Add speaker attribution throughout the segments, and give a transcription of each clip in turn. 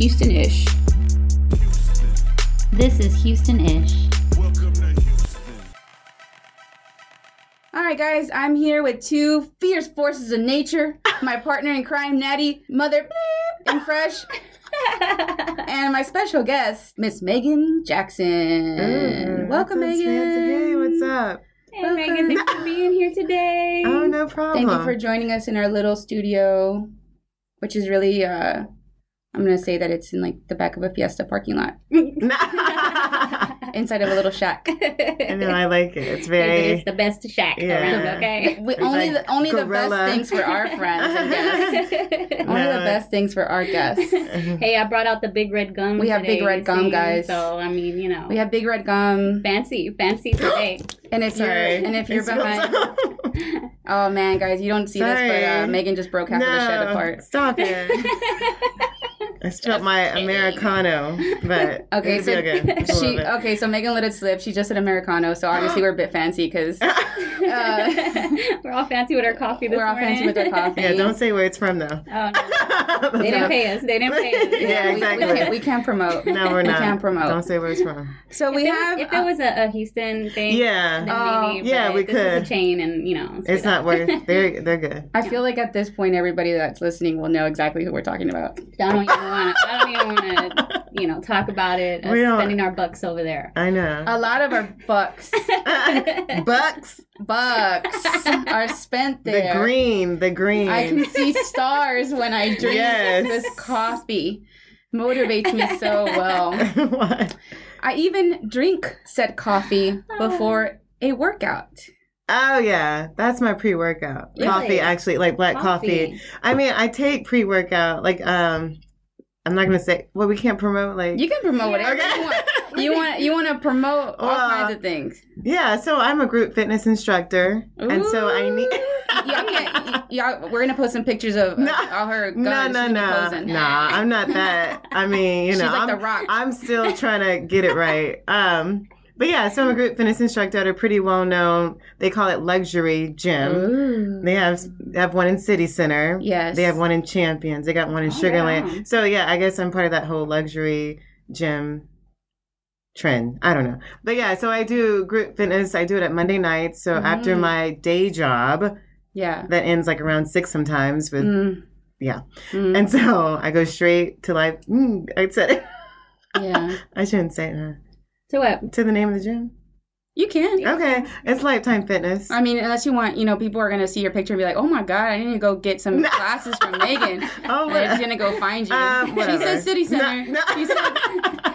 Speaker 1: This is Houston Ish.
Speaker 2: This is Houston Ish.
Speaker 1: All right, guys, I'm here with two fierce forces of nature. My partner in crime, Natty, mother bleep, and fresh. and my special guest, Miss Megan Jackson.
Speaker 3: Ooh,
Speaker 1: Welcome,
Speaker 3: that's
Speaker 1: Megan.
Speaker 3: Hey, what's up?
Speaker 2: Hey
Speaker 1: Welcome.
Speaker 2: Megan, thanks for being here today.
Speaker 3: Oh, no problem.
Speaker 1: Thank you for joining us in our little studio, which is really, uh, I'm going to say that it's in like the back of a Fiesta parking lot, inside of a little shack.
Speaker 3: I know, I like it. It's
Speaker 2: Hey, but
Speaker 3: very.
Speaker 2: it's the best shack
Speaker 3: Yeah.
Speaker 2: around, okay?
Speaker 1: We, only
Speaker 3: like
Speaker 1: the, only the best things for our friends and guests. Only the best things for our guests.
Speaker 2: hey, I brought out the big red gum.
Speaker 1: We have
Speaker 2: today,
Speaker 1: big red gum,
Speaker 2: see?
Speaker 1: guys.
Speaker 2: So I mean, you know,
Speaker 1: We have big red gum,
Speaker 2: fancy, fancy today.
Speaker 1: and if you're and if you're
Speaker 3: It
Speaker 1: behind, oh man, guys, you don't see this, but uh, Megan just broke half of the shed apart.
Speaker 3: Stop it. I spilled my Americano, but
Speaker 1: Okay,
Speaker 3: it'll
Speaker 1: so
Speaker 3: be okay. A
Speaker 1: she
Speaker 3: little
Speaker 1: okay, so Megan let it slip. She just said americano, so obviously we're a bit fancy because uh,
Speaker 2: We're all fancy with our coffee this
Speaker 1: we're all
Speaker 2: morning.
Speaker 1: fancy with our coffee.
Speaker 3: Yeah, don't say where it's from though.
Speaker 2: Oh, no. They didn't pay us. They didn't pay us.
Speaker 3: Yeah,
Speaker 1: we,
Speaker 3: exactly.
Speaker 1: we, can't, we can't promote.
Speaker 3: No, we're
Speaker 1: We
Speaker 3: not.
Speaker 1: can't promote.
Speaker 3: Don't say where it's from.
Speaker 1: So we
Speaker 2: if it
Speaker 1: have.
Speaker 2: was, if it was a, a Houston thing,
Speaker 3: Yeah.
Speaker 2: then
Speaker 1: Oh,
Speaker 2: maybe.
Speaker 3: yeah,
Speaker 2: but
Speaker 3: we
Speaker 2: this is
Speaker 3: could.
Speaker 2: a chain, and you know,
Speaker 3: It's not worth. They're they're good.
Speaker 1: I feel like at this point, everybody that's listening will know exactly who we're talking about.
Speaker 2: I don't even want. I don't even want to, you know, talk about it. Us
Speaker 3: We don't-
Speaker 2: spending our bucks over there.
Speaker 3: I know.
Speaker 1: A lot of our bucks,
Speaker 3: Bucks.
Speaker 1: bucks are spent there.
Speaker 3: The green. The green.
Speaker 1: I can see stars when I drink
Speaker 3: Yes.
Speaker 1: this coffee. Motivates me so well.
Speaker 3: what?
Speaker 1: I even drink said coffee before a workout.
Speaker 3: Oh yeah, that's my pre-workout
Speaker 2: Really?
Speaker 3: coffee. Actually, like black coffee. I mean, I take pre-workout. Like, um, I'm not gonna say. Well, we can't promote. Like,
Speaker 1: You can promote whatever
Speaker 3: Okay.
Speaker 1: you want. You want you want to promote all
Speaker 3: Well,
Speaker 1: kinds of things.
Speaker 3: yeah. So I'm a group fitness instructor, and so I need.
Speaker 1: yeah, we're gonna post some pictures of,
Speaker 3: No.
Speaker 1: all her guns.
Speaker 3: No, no, no, no. I'm not that. I mean, you know,
Speaker 1: like
Speaker 3: I'm,
Speaker 1: the Rock.
Speaker 3: I'm still trying to get it right. Um, but yeah, so I'm a group fitness instructor at a pretty well known. They call it luxury gym.
Speaker 1: Ooh.
Speaker 3: They have have one in City Center.
Speaker 1: Yes.
Speaker 3: They have one in Champions. They got one in
Speaker 2: Oh,
Speaker 3: Sugarland.
Speaker 2: wow.
Speaker 3: So yeah, I guess I'm part of that whole luxury gym trend. I don't know. But yeah, so I do group fitness. I do it at Monday nights. So after
Speaker 1: Mm.
Speaker 3: my day job
Speaker 1: Yeah.
Speaker 3: that ends like around six sometimes with
Speaker 1: Mm.
Speaker 3: yeah.
Speaker 1: Mm.
Speaker 3: And so I go straight to like mm, I said it.
Speaker 1: yeah.
Speaker 3: I shouldn't say it. Huh?
Speaker 2: So what?
Speaker 3: To the name of the gym.
Speaker 1: You can.
Speaker 3: Okay. It's Lifetime Fitness.
Speaker 1: I mean, unless you want, you know, people are gonna see your picture and be like, "Oh my god, I need to go get some
Speaker 3: No.
Speaker 1: classes from Megan."
Speaker 3: oh,
Speaker 1: And they're gonna go find you.
Speaker 3: Um,
Speaker 1: she
Speaker 3: whatever.
Speaker 1: said City Center.
Speaker 3: No, no.
Speaker 1: She said,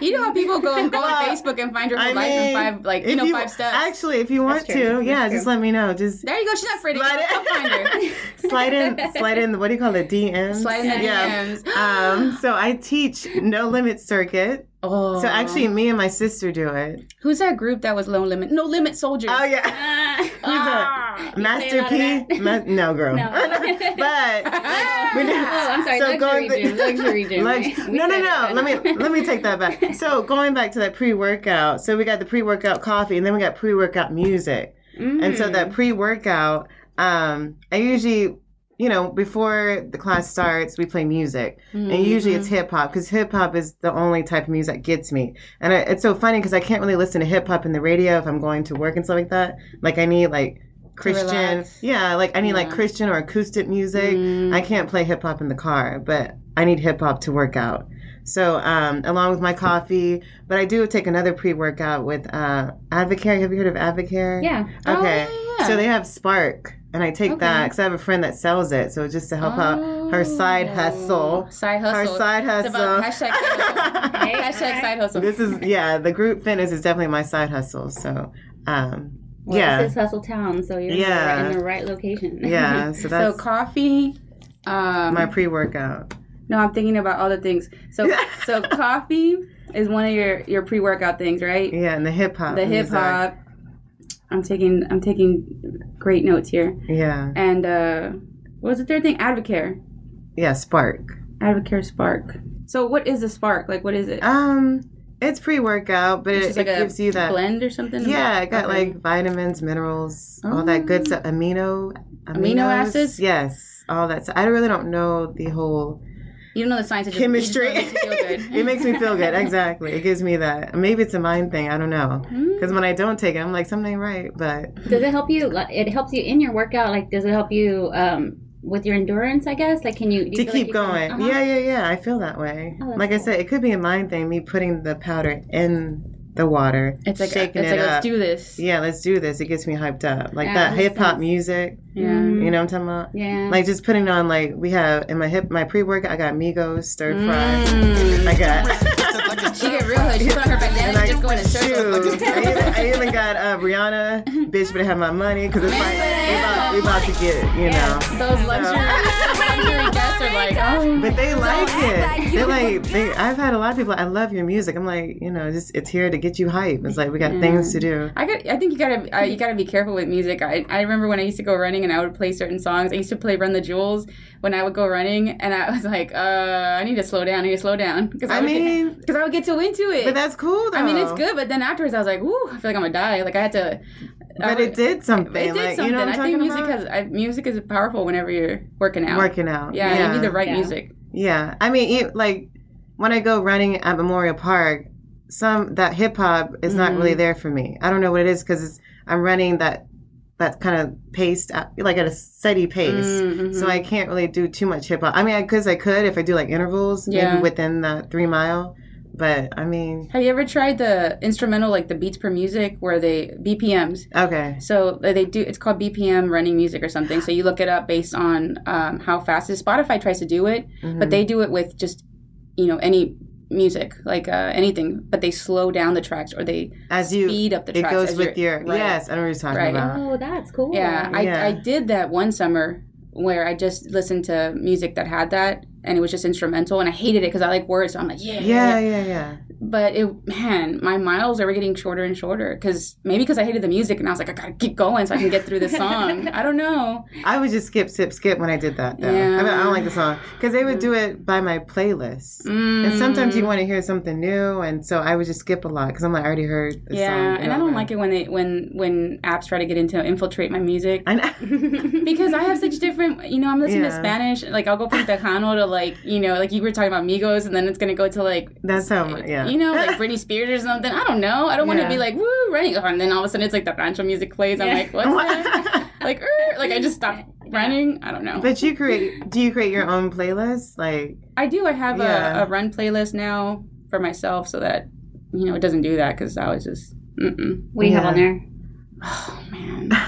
Speaker 1: you know how people go go on Facebook and find your whole
Speaker 3: I
Speaker 1: life in
Speaker 3: mean,
Speaker 1: five, like you
Speaker 3: if
Speaker 1: know, five steps.
Speaker 3: Actually, if you want to, yeah,
Speaker 2: That's
Speaker 3: just
Speaker 2: true.
Speaker 3: let me know. Just
Speaker 1: there you go. She's not pretty. Go
Speaker 3: Slide
Speaker 1: find her.
Speaker 3: it. slide in, slide in. What do you call it? DMs.
Speaker 1: Slide in the
Speaker 3: yeah.
Speaker 1: DMs.
Speaker 3: Um, so I teach No Limit Circuit.
Speaker 1: Oh.
Speaker 3: So actually, me and my sister do it.
Speaker 1: who's that group that was low limit? No limit soldiers.
Speaker 3: Oh yeah,
Speaker 2: Ah.
Speaker 1: Ah.
Speaker 2: You
Speaker 3: Master
Speaker 2: say a lot
Speaker 3: P. Ma- no, girl.
Speaker 2: No.
Speaker 3: but we do-
Speaker 2: Oh, I'm sorry.
Speaker 3: so
Speaker 2: luxury
Speaker 3: going
Speaker 2: gym. Luxury gym.
Speaker 3: Lux-
Speaker 2: right?
Speaker 3: No, no, no. Let me let me take that back. So going back to that pre-workout. So we got the pre-workout coffee, and then we got pre-workout music. And so
Speaker 2: Mm.
Speaker 3: that pre-workout, um, I usually, you know, before the class starts, we play music, and usually
Speaker 1: Mm-hmm.
Speaker 3: it's hip hop because hip hop is the only type of music that gets me. And I, it's so funny because I can't really listen to hip hop in the radio if I'm going to work and stuff like that. Like I need like Christian, yeah, like I need like Christian or acoustic music.
Speaker 1: Mm.
Speaker 3: I can't play hip hop in the car, but I need hip hop to work out. So, um, along with my coffee, but I do take another pre-workout with uh, Advocare. Have you heard of Advocare?
Speaker 2: Yeah.
Speaker 1: Oh,
Speaker 3: Okay.
Speaker 1: yeah, yeah.
Speaker 3: So they have Spark, and I take that because I have a friend that sells it. So just to help out her side
Speaker 1: Oh.
Speaker 3: hustle.
Speaker 1: Side
Speaker 3: Her
Speaker 1: hustle.
Speaker 3: side
Speaker 1: It's about
Speaker 3: hustle.
Speaker 1: hashtag side hustle.
Speaker 2: Hey,
Speaker 1: hashtag side hustle.
Speaker 3: This is yeah, the group fitness is definitely my side hustle. So, um,
Speaker 2: Well,
Speaker 3: yeah,
Speaker 2: This is Hustle Town, so you're
Speaker 3: Yeah.
Speaker 2: right in the right location.
Speaker 3: yeah. So
Speaker 1: so coffee. Um,
Speaker 3: my pre-workout.
Speaker 1: no, I'm thinking about all the things. So so coffee is one of your your pre workout things, right?
Speaker 3: Yeah, and the hip hop.
Speaker 1: The hip hop. I'm taking I'm taking great notes here.
Speaker 3: Yeah,
Speaker 1: And uh, what was the third thing? Advocare.
Speaker 3: yeah, Spark.
Speaker 1: Advocare Spark. So what is a Spark? Like what is it?
Speaker 3: Um, it's pre-workout, but
Speaker 1: It's
Speaker 3: it,
Speaker 1: just
Speaker 3: it gives you that.
Speaker 1: blend or something?
Speaker 3: Yeah, it got
Speaker 1: Okay.
Speaker 3: like vitamins, minerals, all that good
Speaker 1: Oh.
Speaker 3: stuff. Amino,
Speaker 1: Amino acids?
Speaker 3: Yes, all that. stuff. I really don't know the whole
Speaker 1: You don't know the science. It just,
Speaker 3: chemistry.
Speaker 1: It, just makes feel good.
Speaker 3: it makes me feel good. Exactly. It gives me that. Maybe it's a mind thing. I don't know.
Speaker 1: Hmm?
Speaker 3: Because when I don't take it, I'm like something right. But
Speaker 2: Does it help you? It helps you in your workout. Like, does it help you um, with your endurance? I guess. Like, can you
Speaker 3: to keep
Speaker 2: like you can-
Speaker 3: going,
Speaker 2: Uh-huh.
Speaker 3: yeah, yeah, yeah. I feel that way.
Speaker 2: Oh,
Speaker 3: like I said, it could be a mind thing. Me putting the powder in the water,
Speaker 1: It's like
Speaker 3: shaking
Speaker 1: it's
Speaker 3: it
Speaker 1: like
Speaker 3: up.
Speaker 1: let's do this.
Speaker 3: yeah, let's do this. It gets me hyped up. Like
Speaker 2: Yeah,
Speaker 3: that hip hop music.
Speaker 1: Yeah.
Speaker 3: You know what I'm talking about?
Speaker 2: Yeah.
Speaker 3: Like just putting on like we have in my hip my pre workout. I got Migos stir fry.
Speaker 1: Mm.
Speaker 3: I got.
Speaker 1: She get real hood. She put on her bandana
Speaker 3: And
Speaker 1: and
Speaker 3: I,
Speaker 1: just go in a circle.
Speaker 3: I, even, I even got uh, Rihanna, bitch, but I have my money because it's like we about, we about to get, you know.
Speaker 1: Those luxury, luxury like, oh.
Speaker 3: But they like it. They like. They. I've had a lot of people. I love your music. I'm like, you know, just it's here to get you hype. It's like we got things to do.
Speaker 1: I got. I think you gotta. Uh, you gotta be careful with music. I, I remember when I used to go running and I would play certain songs. I used to play "Run the Jewels" when I would go running, and I was like, uh, I need to slow down. I need to slow down because
Speaker 3: I mean,
Speaker 1: because I would get too into it.
Speaker 3: but that's cool though.
Speaker 1: I mean, it's good, but then afterwards, I was like, "Ooh, I feel like I'm gonna die." Like I had to. I
Speaker 3: But it did something.
Speaker 1: It did
Speaker 3: like,
Speaker 1: something.
Speaker 3: You know what I'm
Speaker 1: I think music
Speaker 3: about?
Speaker 1: has I, music is powerful whenever you're working out.
Speaker 3: working out.
Speaker 1: Yeah, you need the right
Speaker 2: Yeah.
Speaker 1: music.
Speaker 3: Yeah, I mean, it, like when I go running at Memorial Park, some that hip hop is not
Speaker 1: Mm-hmm.
Speaker 3: really there for me. I don't know what it is because I'm running that that kind of paced like at a steady pace.
Speaker 1: Mhm.
Speaker 3: So I can't really do too much hip hop. I mean, because I, could if I do like intervals,
Speaker 1: Yeah.
Speaker 3: maybe within the three mile. But I mean,
Speaker 1: Have you ever tried the instrumental, like the beats per music, where they BPMs?
Speaker 3: okay,
Speaker 1: So uh, they do. It's called BPM running music or something. So you look it up based on um, how fast. it is. Spotify tries to do it,
Speaker 3: Mm-hmm.
Speaker 1: but they do it with just you know any music like uh, anything, but they slow down the tracks or they
Speaker 3: as you,
Speaker 1: speed up the tracks.
Speaker 3: it
Speaker 1: goes
Speaker 3: with your
Speaker 1: right.
Speaker 3: yes. I know what you're talking
Speaker 1: Right.
Speaker 3: about.
Speaker 2: Oh, that's cool.
Speaker 1: Yeah, I,
Speaker 3: Yeah.
Speaker 1: I did that one summer where I just listened to music that had that, and it was just instrumental, and I hated it because I like words. So I'm like, yeah,
Speaker 3: Yeah, yeah, yeah.
Speaker 1: But it, man, my miles are getting shorter and shorter because maybe because I hated the music, and I was like, I gotta keep going so I can get through this song. I don't know.
Speaker 3: I would just skip, skip, skip when I did that. Though
Speaker 1: Yeah.
Speaker 3: I, mean, I don't like the song because they would do it by my playlist.
Speaker 1: Mm.
Speaker 3: And sometimes you want to hear something new, and so I would just skip a lot because I'm like, I already heard the
Speaker 1: Yeah,
Speaker 3: song.
Speaker 1: and I don't like it when they when when apps try to get into infiltrate my music.
Speaker 3: I know.
Speaker 1: because I have such different, you know, I'm listening to Spanish. Like I'll go from Tejano to like, you know, like you were talking about Migos, and then it's gonna go to like,
Speaker 3: That's how, yeah.
Speaker 1: you know, like Britney Spears or something. I don't know. I don't want to
Speaker 3: Yeah.
Speaker 1: be like woo running, and then all of a sudden it's like the rancho music plays. I'm
Speaker 2: Yeah.
Speaker 1: like, what's that? like, er, like I just stopped running. I don't know.
Speaker 3: But you create? Do you create your own playlist? Like,
Speaker 1: I do. I have
Speaker 3: Yeah.
Speaker 1: a, a run playlist now for myself, so that you know it doesn't do that because I was just, mm-mm.
Speaker 2: What do you have on there?
Speaker 1: oh man.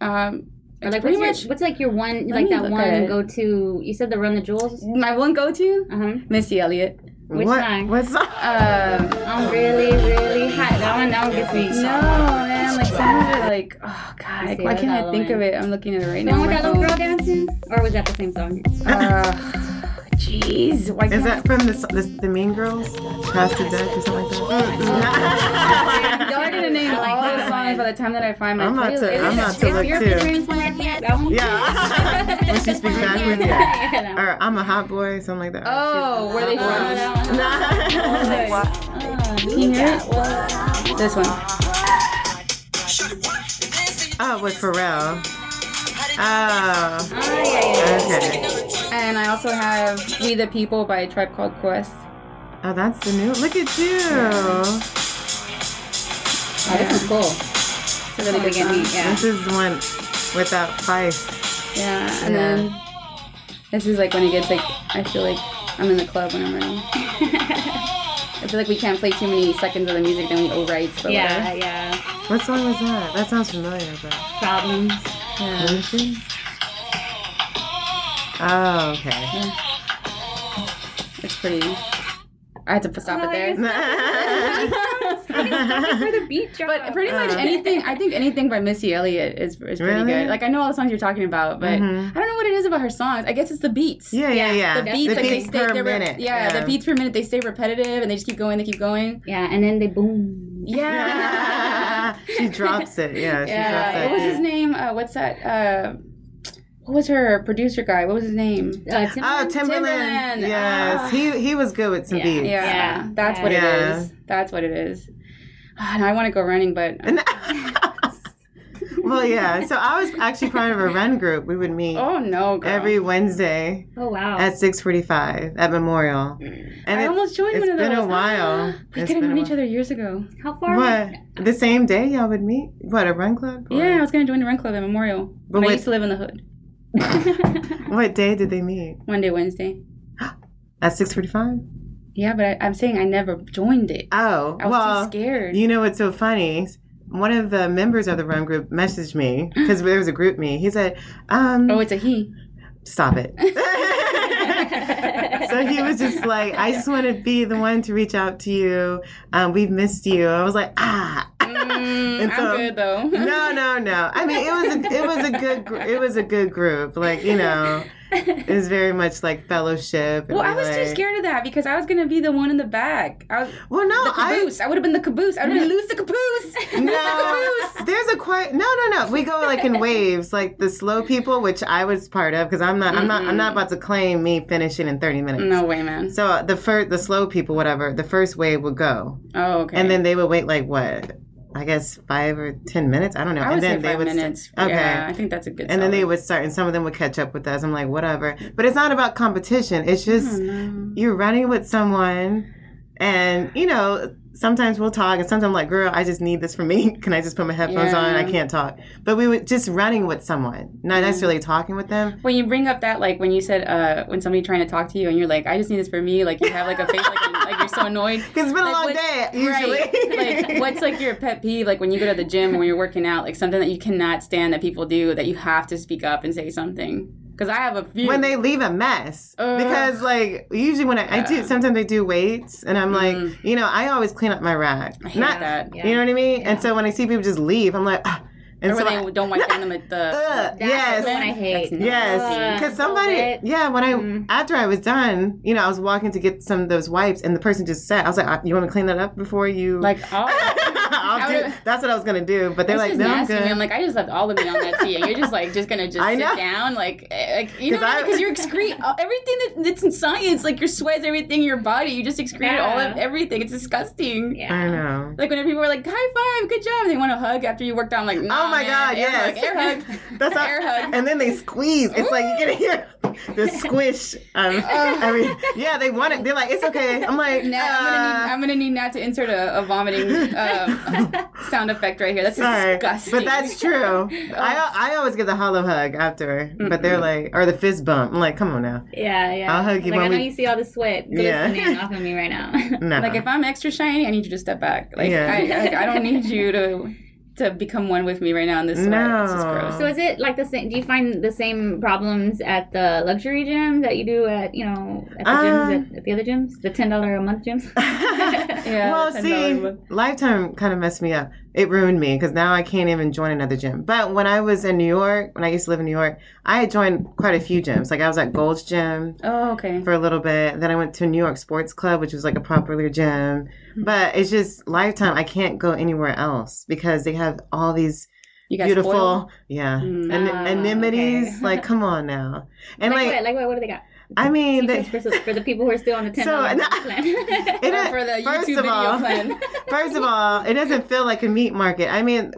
Speaker 1: Um,
Speaker 2: Or like,
Speaker 1: pretty
Speaker 2: what's,
Speaker 1: much
Speaker 2: your, what's like your one, like that one go to? You said the Run the Jewels.
Speaker 1: my one go-to.
Speaker 2: Uh huh.
Speaker 1: Missy Elliott.
Speaker 2: Which
Speaker 3: what?
Speaker 2: song?
Speaker 3: What song?
Speaker 1: Um,
Speaker 2: I'm really, really hot. That one, that one gets me.
Speaker 1: no, man, like some of it, like oh god,
Speaker 2: Let's
Speaker 1: why can't I think
Speaker 2: one?
Speaker 1: of it? I'm looking at it right
Speaker 2: The
Speaker 1: now.
Speaker 2: one with that little girl dancing, or was that the same song?
Speaker 1: Uh, Jeez, why
Speaker 3: Is
Speaker 1: can't
Speaker 3: that from the, the the Mean Girls? Past the Deck or something like that? Mm-hmm.
Speaker 1: Y'all are gonna name all the songs by the time that I find my
Speaker 3: I'm not
Speaker 1: playlist.
Speaker 3: to- I'm not to look too.
Speaker 2: featuring someone like that, that one.
Speaker 3: Yeah. when she speaks backwards, yeah.
Speaker 2: Yeah, that one.
Speaker 3: Or I'm a hot boy, something like that.
Speaker 1: Oh, where they
Speaker 2: that
Speaker 1: from?
Speaker 2: one. Oh,
Speaker 1: Can you hear it? This one.
Speaker 3: oh, with Pharrell. Oh,
Speaker 2: Oh, yeah, yeah.
Speaker 3: okay.
Speaker 1: And I also have We the People by a Tribe Called Quest.
Speaker 3: Oh, that's the new. Look at you.
Speaker 2: Oh, this one's cool.
Speaker 1: It's a really good
Speaker 2: Get me, yeah.
Speaker 3: This is one without Phife.
Speaker 1: Yeah, and
Speaker 3: Yeah.
Speaker 1: then this is like when it gets like I feel like I'm in the club when I'm running. I feel like we can't play too many seconds of the music, then we overwrite. rights. But
Speaker 2: Yeah,
Speaker 1: whatever.
Speaker 2: yeah.
Speaker 3: What song was that? That sounds familiar, but
Speaker 2: Problems.
Speaker 3: let me see. Oh, okay.
Speaker 1: it's pretty. I had to stop it there.
Speaker 2: For the beat drop.
Speaker 1: But pretty much anything, I think anything by Missy Elliott is, is pretty
Speaker 3: Really?
Speaker 1: good. Like I know all the songs you're talking about, but
Speaker 3: Mhm.
Speaker 1: I don't know what it is about her songs. I guess it's the beats.
Speaker 3: yeah, yeah, yeah.
Speaker 1: The beats,
Speaker 3: the
Speaker 1: like
Speaker 3: beats
Speaker 1: they stay
Speaker 3: per
Speaker 1: they're re-
Speaker 3: minute.
Speaker 1: Yeah, the beats per minute they stay repetitive and they just keep going. They keep going.
Speaker 2: yeah, and then they boom.
Speaker 1: Yeah.
Speaker 3: she drops it. Yeah, she drops
Speaker 1: yeah.
Speaker 3: it.
Speaker 1: What was his name? Uh, what's that? Uh, what was her producer guy? What was his name?
Speaker 2: Uh, Timbaland?
Speaker 3: Oh, Timbaland.
Speaker 1: Timbaland.
Speaker 3: Yes,
Speaker 1: Ah.
Speaker 3: he he was good with some
Speaker 2: Yeah.
Speaker 3: beats.
Speaker 1: Yeah,
Speaker 2: Yeah.
Speaker 1: that's what
Speaker 3: Yeah.
Speaker 1: it is. That's what it is. Now I want to go running, but
Speaker 3: And- well, yeah. So I was actually part of a run group. We would meet
Speaker 1: Oh no, girl.
Speaker 3: every Wednesday
Speaker 2: Oh wow.
Speaker 3: at 6:45 at Memorial. Mm. And
Speaker 1: I almost joined one of those.
Speaker 3: It's been a while.
Speaker 1: we
Speaker 3: It's
Speaker 1: could have
Speaker 3: been a
Speaker 1: known each other years ago.
Speaker 2: How far?
Speaker 3: What? The same day y'all would meet? What, a run club? Or-
Speaker 1: Yeah, I was gonna join the run club at Memorial.
Speaker 3: But
Speaker 1: But I used to live in the hood.
Speaker 3: What day did they meet?
Speaker 1: Monday, Wednesday.
Speaker 3: At 6:45?
Speaker 1: Yeah, but I, I'm saying I never joined it.
Speaker 3: Oh,
Speaker 1: I was
Speaker 3: well,
Speaker 1: too scared.
Speaker 3: you know what's so funny? One of the members of the run group messaged me because there was a group me. He said, um,
Speaker 1: oh, it's a he.
Speaker 3: stop it. so he was just like, I just want to be the one to reach out to you. Um, we've missed you. I was like, ah.
Speaker 1: Mm,
Speaker 3: so-
Speaker 1: I'm good though.
Speaker 3: no, no, no. I mean, it was a, it was a good it was a good group. Like you know, it was very much like fellowship. and
Speaker 1: Well, I was too scared of that because I was gonna be the one in the back. I was
Speaker 3: Well, no,
Speaker 1: the
Speaker 3: I
Speaker 1: caboose. I, would have been the caboose. I would have been loose the caboose. The
Speaker 3: no.
Speaker 1: caboose.
Speaker 3: There's a quite no, no, no. We go like in waves, like the slow people, which I was part of because I'm not, I'm not, I'm not about to claim me finishing in 30 minutes.
Speaker 1: No way, man.
Speaker 3: So uh, the first, the slow people, whatever, the first wave would go,
Speaker 1: Oh, okay.
Speaker 3: and then they would wait like what, I guess five or ten minutes. I don't know.
Speaker 1: I would
Speaker 3: and then
Speaker 1: say
Speaker 3: they
Speaker 1: five
Speaker 3: would
Speaker 1: minutes.
Speaker 3: Okay.
Speaker 1: Yeah, I think that's a good.
Speaker 3: and then they would start, and some of them would catch up with us. I'm like, whatever. But it's not about competition. It's just you're running with someone, and you know. Sometimes we'll talk, and sometimes I'm like, "Girl, I just need this for me. Can I just put my headphones on? I can't talk." But we were just running with someone, not necessarily talking with them.
Speaker 1: When you bring up that, like when you said, uh, when somebody trying to talk to you and you're like, I just need this for me, like you have like a face like, like you're so annoyed.
Speaker 3: Because it's been a long day, usually.
Speaker 1: Right. like, what's like your pet peeve? Like when you go to the gym or when you're working out, like something that you cannot stand that people do that you have to speak up and say something. Because I have a few.
Speaker 3: when they leave a mess
Speaker 1: Ugh.
Speaker 3: because like usually when I, I do sometimes I do weights and I'm like
Speaker 1: Mm.
Speaker 3: you know I always clean up my rack
Speaker 1: I hate
Speaker 3: not
Speaker 1: that.
Speaker 2: Yeah.
Speaker 3: you know what I mean
Speaker 2: Yeah.
Speaker 3: and so when I see people just leave I'm like ah. and
Speaker 1: Or
Speaker 3: so
Speaker 1: when
Speaker 3: I,
Speaker 1: they don't wipe down them at the.
Speaker 3: Ugh,
Speaker 2: That's
Speaker 3: yes
Speaker 2: the I hate.
Speaker 3: Yes, because
Speaker 2: so
Speaker 3: somebody, yeah, when I
Speaker 2: Mm.
Speaker 3: after I was done, you know, I was walking to get some of those wipes, and the person just said, "I was like, "Uh, you want to clean that up before you?"
Speaker 1: like, oh.
Speaker 3: I'll do.
Speaker 1: would've-
Speaker 3: That's what I was gonna do, but they're like,
Speaker 1: just
Speaker 3: "No, I'm
Speaker 1: nasty,
Speaker 3: good."
Speaker 1: man. Like I just left all of me on that tea, and you're just like just gonna just
Speaker 3: I
Speaker 1: sit
Speaker 3: know.
Speaker 1: down, like, eh, like you know,
Speaker 3: 'Cause I-
Speaker 1: because you're excrete uh, everything that, that's in science, like your sweats, everything your body, you just excreted all of everything. It's disgusting.
Speaker 2: Yeah.
Speaker 3: I know.
Speaker 1: Like when people are like, "High five, good job," they want to hug after you worked on, like, nah,
Speaker 3: oh my
Speaker 1: man,
Speaker 3: god,
Speaker 1: air
Speaker 3: yes.
Speaker 1: hug, air hug.
Speaker 3: That's how,
Speaker 1: Air hug.
Speaker 3: And then they squeeze. It's like you can hear the squish. Um, I mean, yeah, they want it. They're like, it's okay. I'm like,
Speaker 1: Nat, I'm gonna need
Speaker 3: uh,
Speaker 1: I'm gonna need Nat to insert a, a vomiting um, sound effect right here. That's
Speaker 3: Sorry,
Speaker 1: disgusting.
Speaker 3: but that's true. I I always give the hollow hug after, but they're like, or the fist bump. I'm like, come on now,
Speaker 2: Yeah, yeah.
Speaker 3: I'll hug you
Speaker 2: Like
Speaker 3: when
Speaker 2: I know
Speaker 3: we-
Speaker 2: you see all the sweat
Speaker 3: Yeah.
Speaker 2: glistening off of me right now.
Speaker 3: no.
Speaker 1: like if I'm extra shiny, I need you to step back. Like
Speaker 3: Yeah.
Speaker 1: I, I, I don't need you to to become one with me right now in this sweat.
Speaker 3: No.
Speaker 1: gross.
Speaker 2: so is it like the same? Do you find the same problems at the luxury gym that you do at you know at the gyms
Speaker 3: Uh,
Speaker 2: at, at the other gyms, the ten dollar a month gyms?
Speaker 1: Yeah,
Speaker 3: well,
Speaker 1: $10
Speaker 3: see,
Speaker 1: a month.
Speaker 3: Lifetime kind of messed me up. It ruined me because now I can't even join another gym. But when I was in New York, when I used to live in New York, I had joined quite a few gyms. Like I was at Gold's Gym
Speaker 1: Oh, okay.
Speaker 3: for a little bit. Then I went to New York Sports Club, which was like a popular gym.
Speaker 1: Hmm.
Speaker 3: But it's just Lifetime. I can't go anywhere else because they have all these beautiful,
Speaker 1: spoiled?
Speaker 3: yeah,
Speaker 1: Mm.
Speaker 2: Ah,
Speaker 3: anemones.
Speaker 2: okay.
Speaker 3: Like, come on now. And
Speaker 2: like,
Speaker 3: like,
Speaker 2: what? Like what? What do they got?
Speaker 3: I mean, they,
Speaker 2: for, the people who are still on the ten
Speaker 3: So, no-
Speaker 2: plan.
Speaker 3: It
Speaker 1: for the
Speaker 3: first
Speaker 1: YouTube
Speaker 3: of
Speaker 1: video
Speaker 3: all-
Speaker 1: plan.
Speaker 3: First of all, it doesn't feel like a meat market. I mean,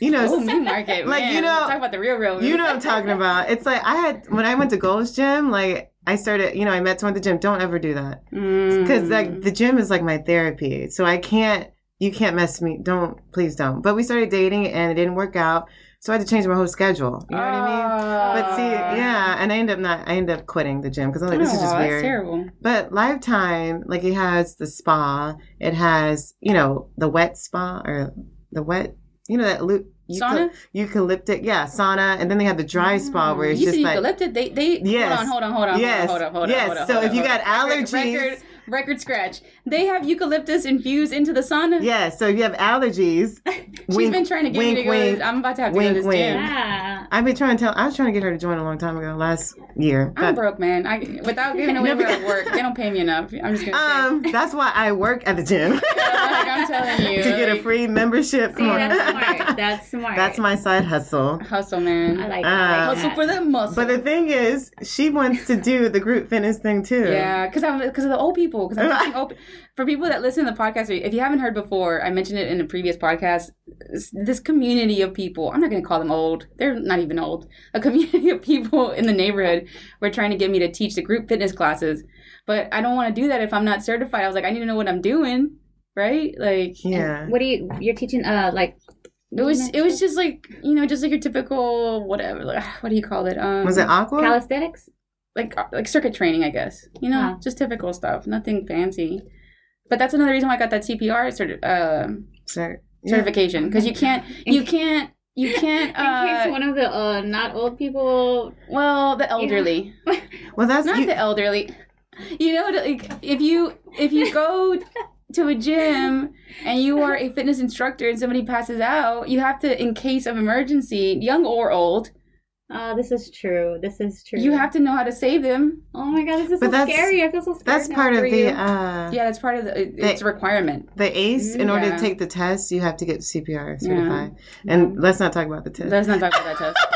Speaker 3: you know,
Speaker 1: Oh, meat market.
Speaker 3: Like,
Speaker 1: man.
Speaker 3: you know-
Speaker 1: talk about the real, real.
Speaker 3: you know what I'm talking about. It's like I had when I went to Gold's Gym, like I started, you know, I met someone at the gym. Don't ever do that because
Speaker 1: Mm.
Speaker 3: like the gym is like my therapy. So I can't, you can't mess me. Don't, please don't. But we started dating and it didn't work out. So I had to change my whole schedule. You know what I mean? But see, ah. yeah, and I end up not. I end up quitting the gym because I'm like, this is just weird.
Speaker 1: Terrible.
Speaker 3: But Lifetime, like it has the spa, it has you know the wet spa or the wet, you know that lu-
Speaker 1: Sauna?
Speaker 3: eucalyptic, yeah, sauna, and then they have the dry spa mm, where it's
Speaker 1: you
Speaker 3: just like
Speaker 1: eucalyptic. They they
Speaker 3: Yes.
Speaker 1: hold on, hold on, hold on,
Speaker 3: Yes.
Speaker 1: hold on, hold on,
Speaker 3: Yes.
Speaker 1: hold on.
Speaker 3: So
Speaker 1: hold
Speaker 3: if you got
Speaker 1: on. Record-
Speaker 3: allergies-
Speaker 1: record, record scratch. They have eucalyptus infused into the sauna.
Speaker 3: yeah. So if you have allergies.
Speaker 1: She's
Speaker 3: wink,
Speaker 1: been trying to get
Speaker 3: wink,
Speaker 1: me to go.
Speaker 3: wink.
Speaker 1: to, I'm about to have to
Speaker 3: wink,
Speaker 1: go to this
Speaker 3: wink.
Speaker 1: gym.
Speaker 2: yeah.
Speaker 3: I've been trying to tell. I was trying to get her to join a long time ago, last year.
Speaker 1: I'm
Speaker 3: But,
Speaker 1: broke, man. I without giving away
Speaker 3: No,
Speaker 1: where I work, they don't pay me enough. I'm just gonna say.
Speaker 3: um, that's why I work at the gym
Speaker 1: like, I'm telling you,
Speaker 3: to get a free membership.
Speaker 2: See, that's smart. That's smart.
Speaker 3: That's my side hustle.
Speaker 1: hustle, man.
Speaker 2: I like,
Speaker 3: Uh,
Speaker 2: I like
Speaker 1: hustle
Speaker 2: that.
Speaker 1: for that muscle.
Speaker 3: But the thing is, she wants to do the group fitness thing too.
Speaker 1: yeah, because I'm because of the old people. People because I'm teaching open. For people that listen to the podcast, if you haven't heard before, I mentioned it in a previous podcast. This, this community of people, I'm not going to call them old. They're not even old. A community of people in the neighborhood were trying to get me to teach the group fitness classes, but I don't want to do that if I'm not certified. I was like, I need to know what I'm doing, right? Like,
Speaker 3: Yeah.
Speaker 2: What do you? You're teaching uh like.
Speaker 1: it was it was just like you know just like your typical whatever. Like, what do you call it? Um,
Speaker 3: Was it aqua?
Speaker 2: calisthenics.
Speaker 1: Like uh, like circuit training, I guess. You know,
Speaker 2: Ah.
Speaker 1: just typical stuff, nothing fancy. But that's another reason why I got that CPR certi- uh,
Speaker 3: Sir- yeah.
Speaker 1: certification because you can't you can't you can't
Speaker 2: In case
Speaker 1: uh,
Speaker 2: one of the uh not old people.
Speaker 1: well the elderly
Speaker 3: Well, that's
Speaker 1: not
Speaker 3: you,
Speaker 1: the elderly you know like if you if you go to a gym and you are a fitness instructor and somebody passes out you have to in case of emergency young or old
Speaker 2: Oh, this is true. This is true.
Speaker 1: you have to know how to save them
Speaker 2: Oh my god, this is
Speaker 3: But
Speaker 2: so
Speaker 3: that's-
Speaker 2: scary. I feel so scared.
Speaker 3: that's
Speaker 2: now
Speaker 3: part of
Speaker 2: for
Speaker 3: the
Speaker 2: you.
Speaker 3: uh
Speaker 1: yeah that's part of the it's a requirement
Speaker 3: the ACE. In order to take the test, you have to get CPR certified.
Speaker 1: Yeah.
Speaker 3: certified. And let's not talk about the test.
Speaker 1: let's not talk about that test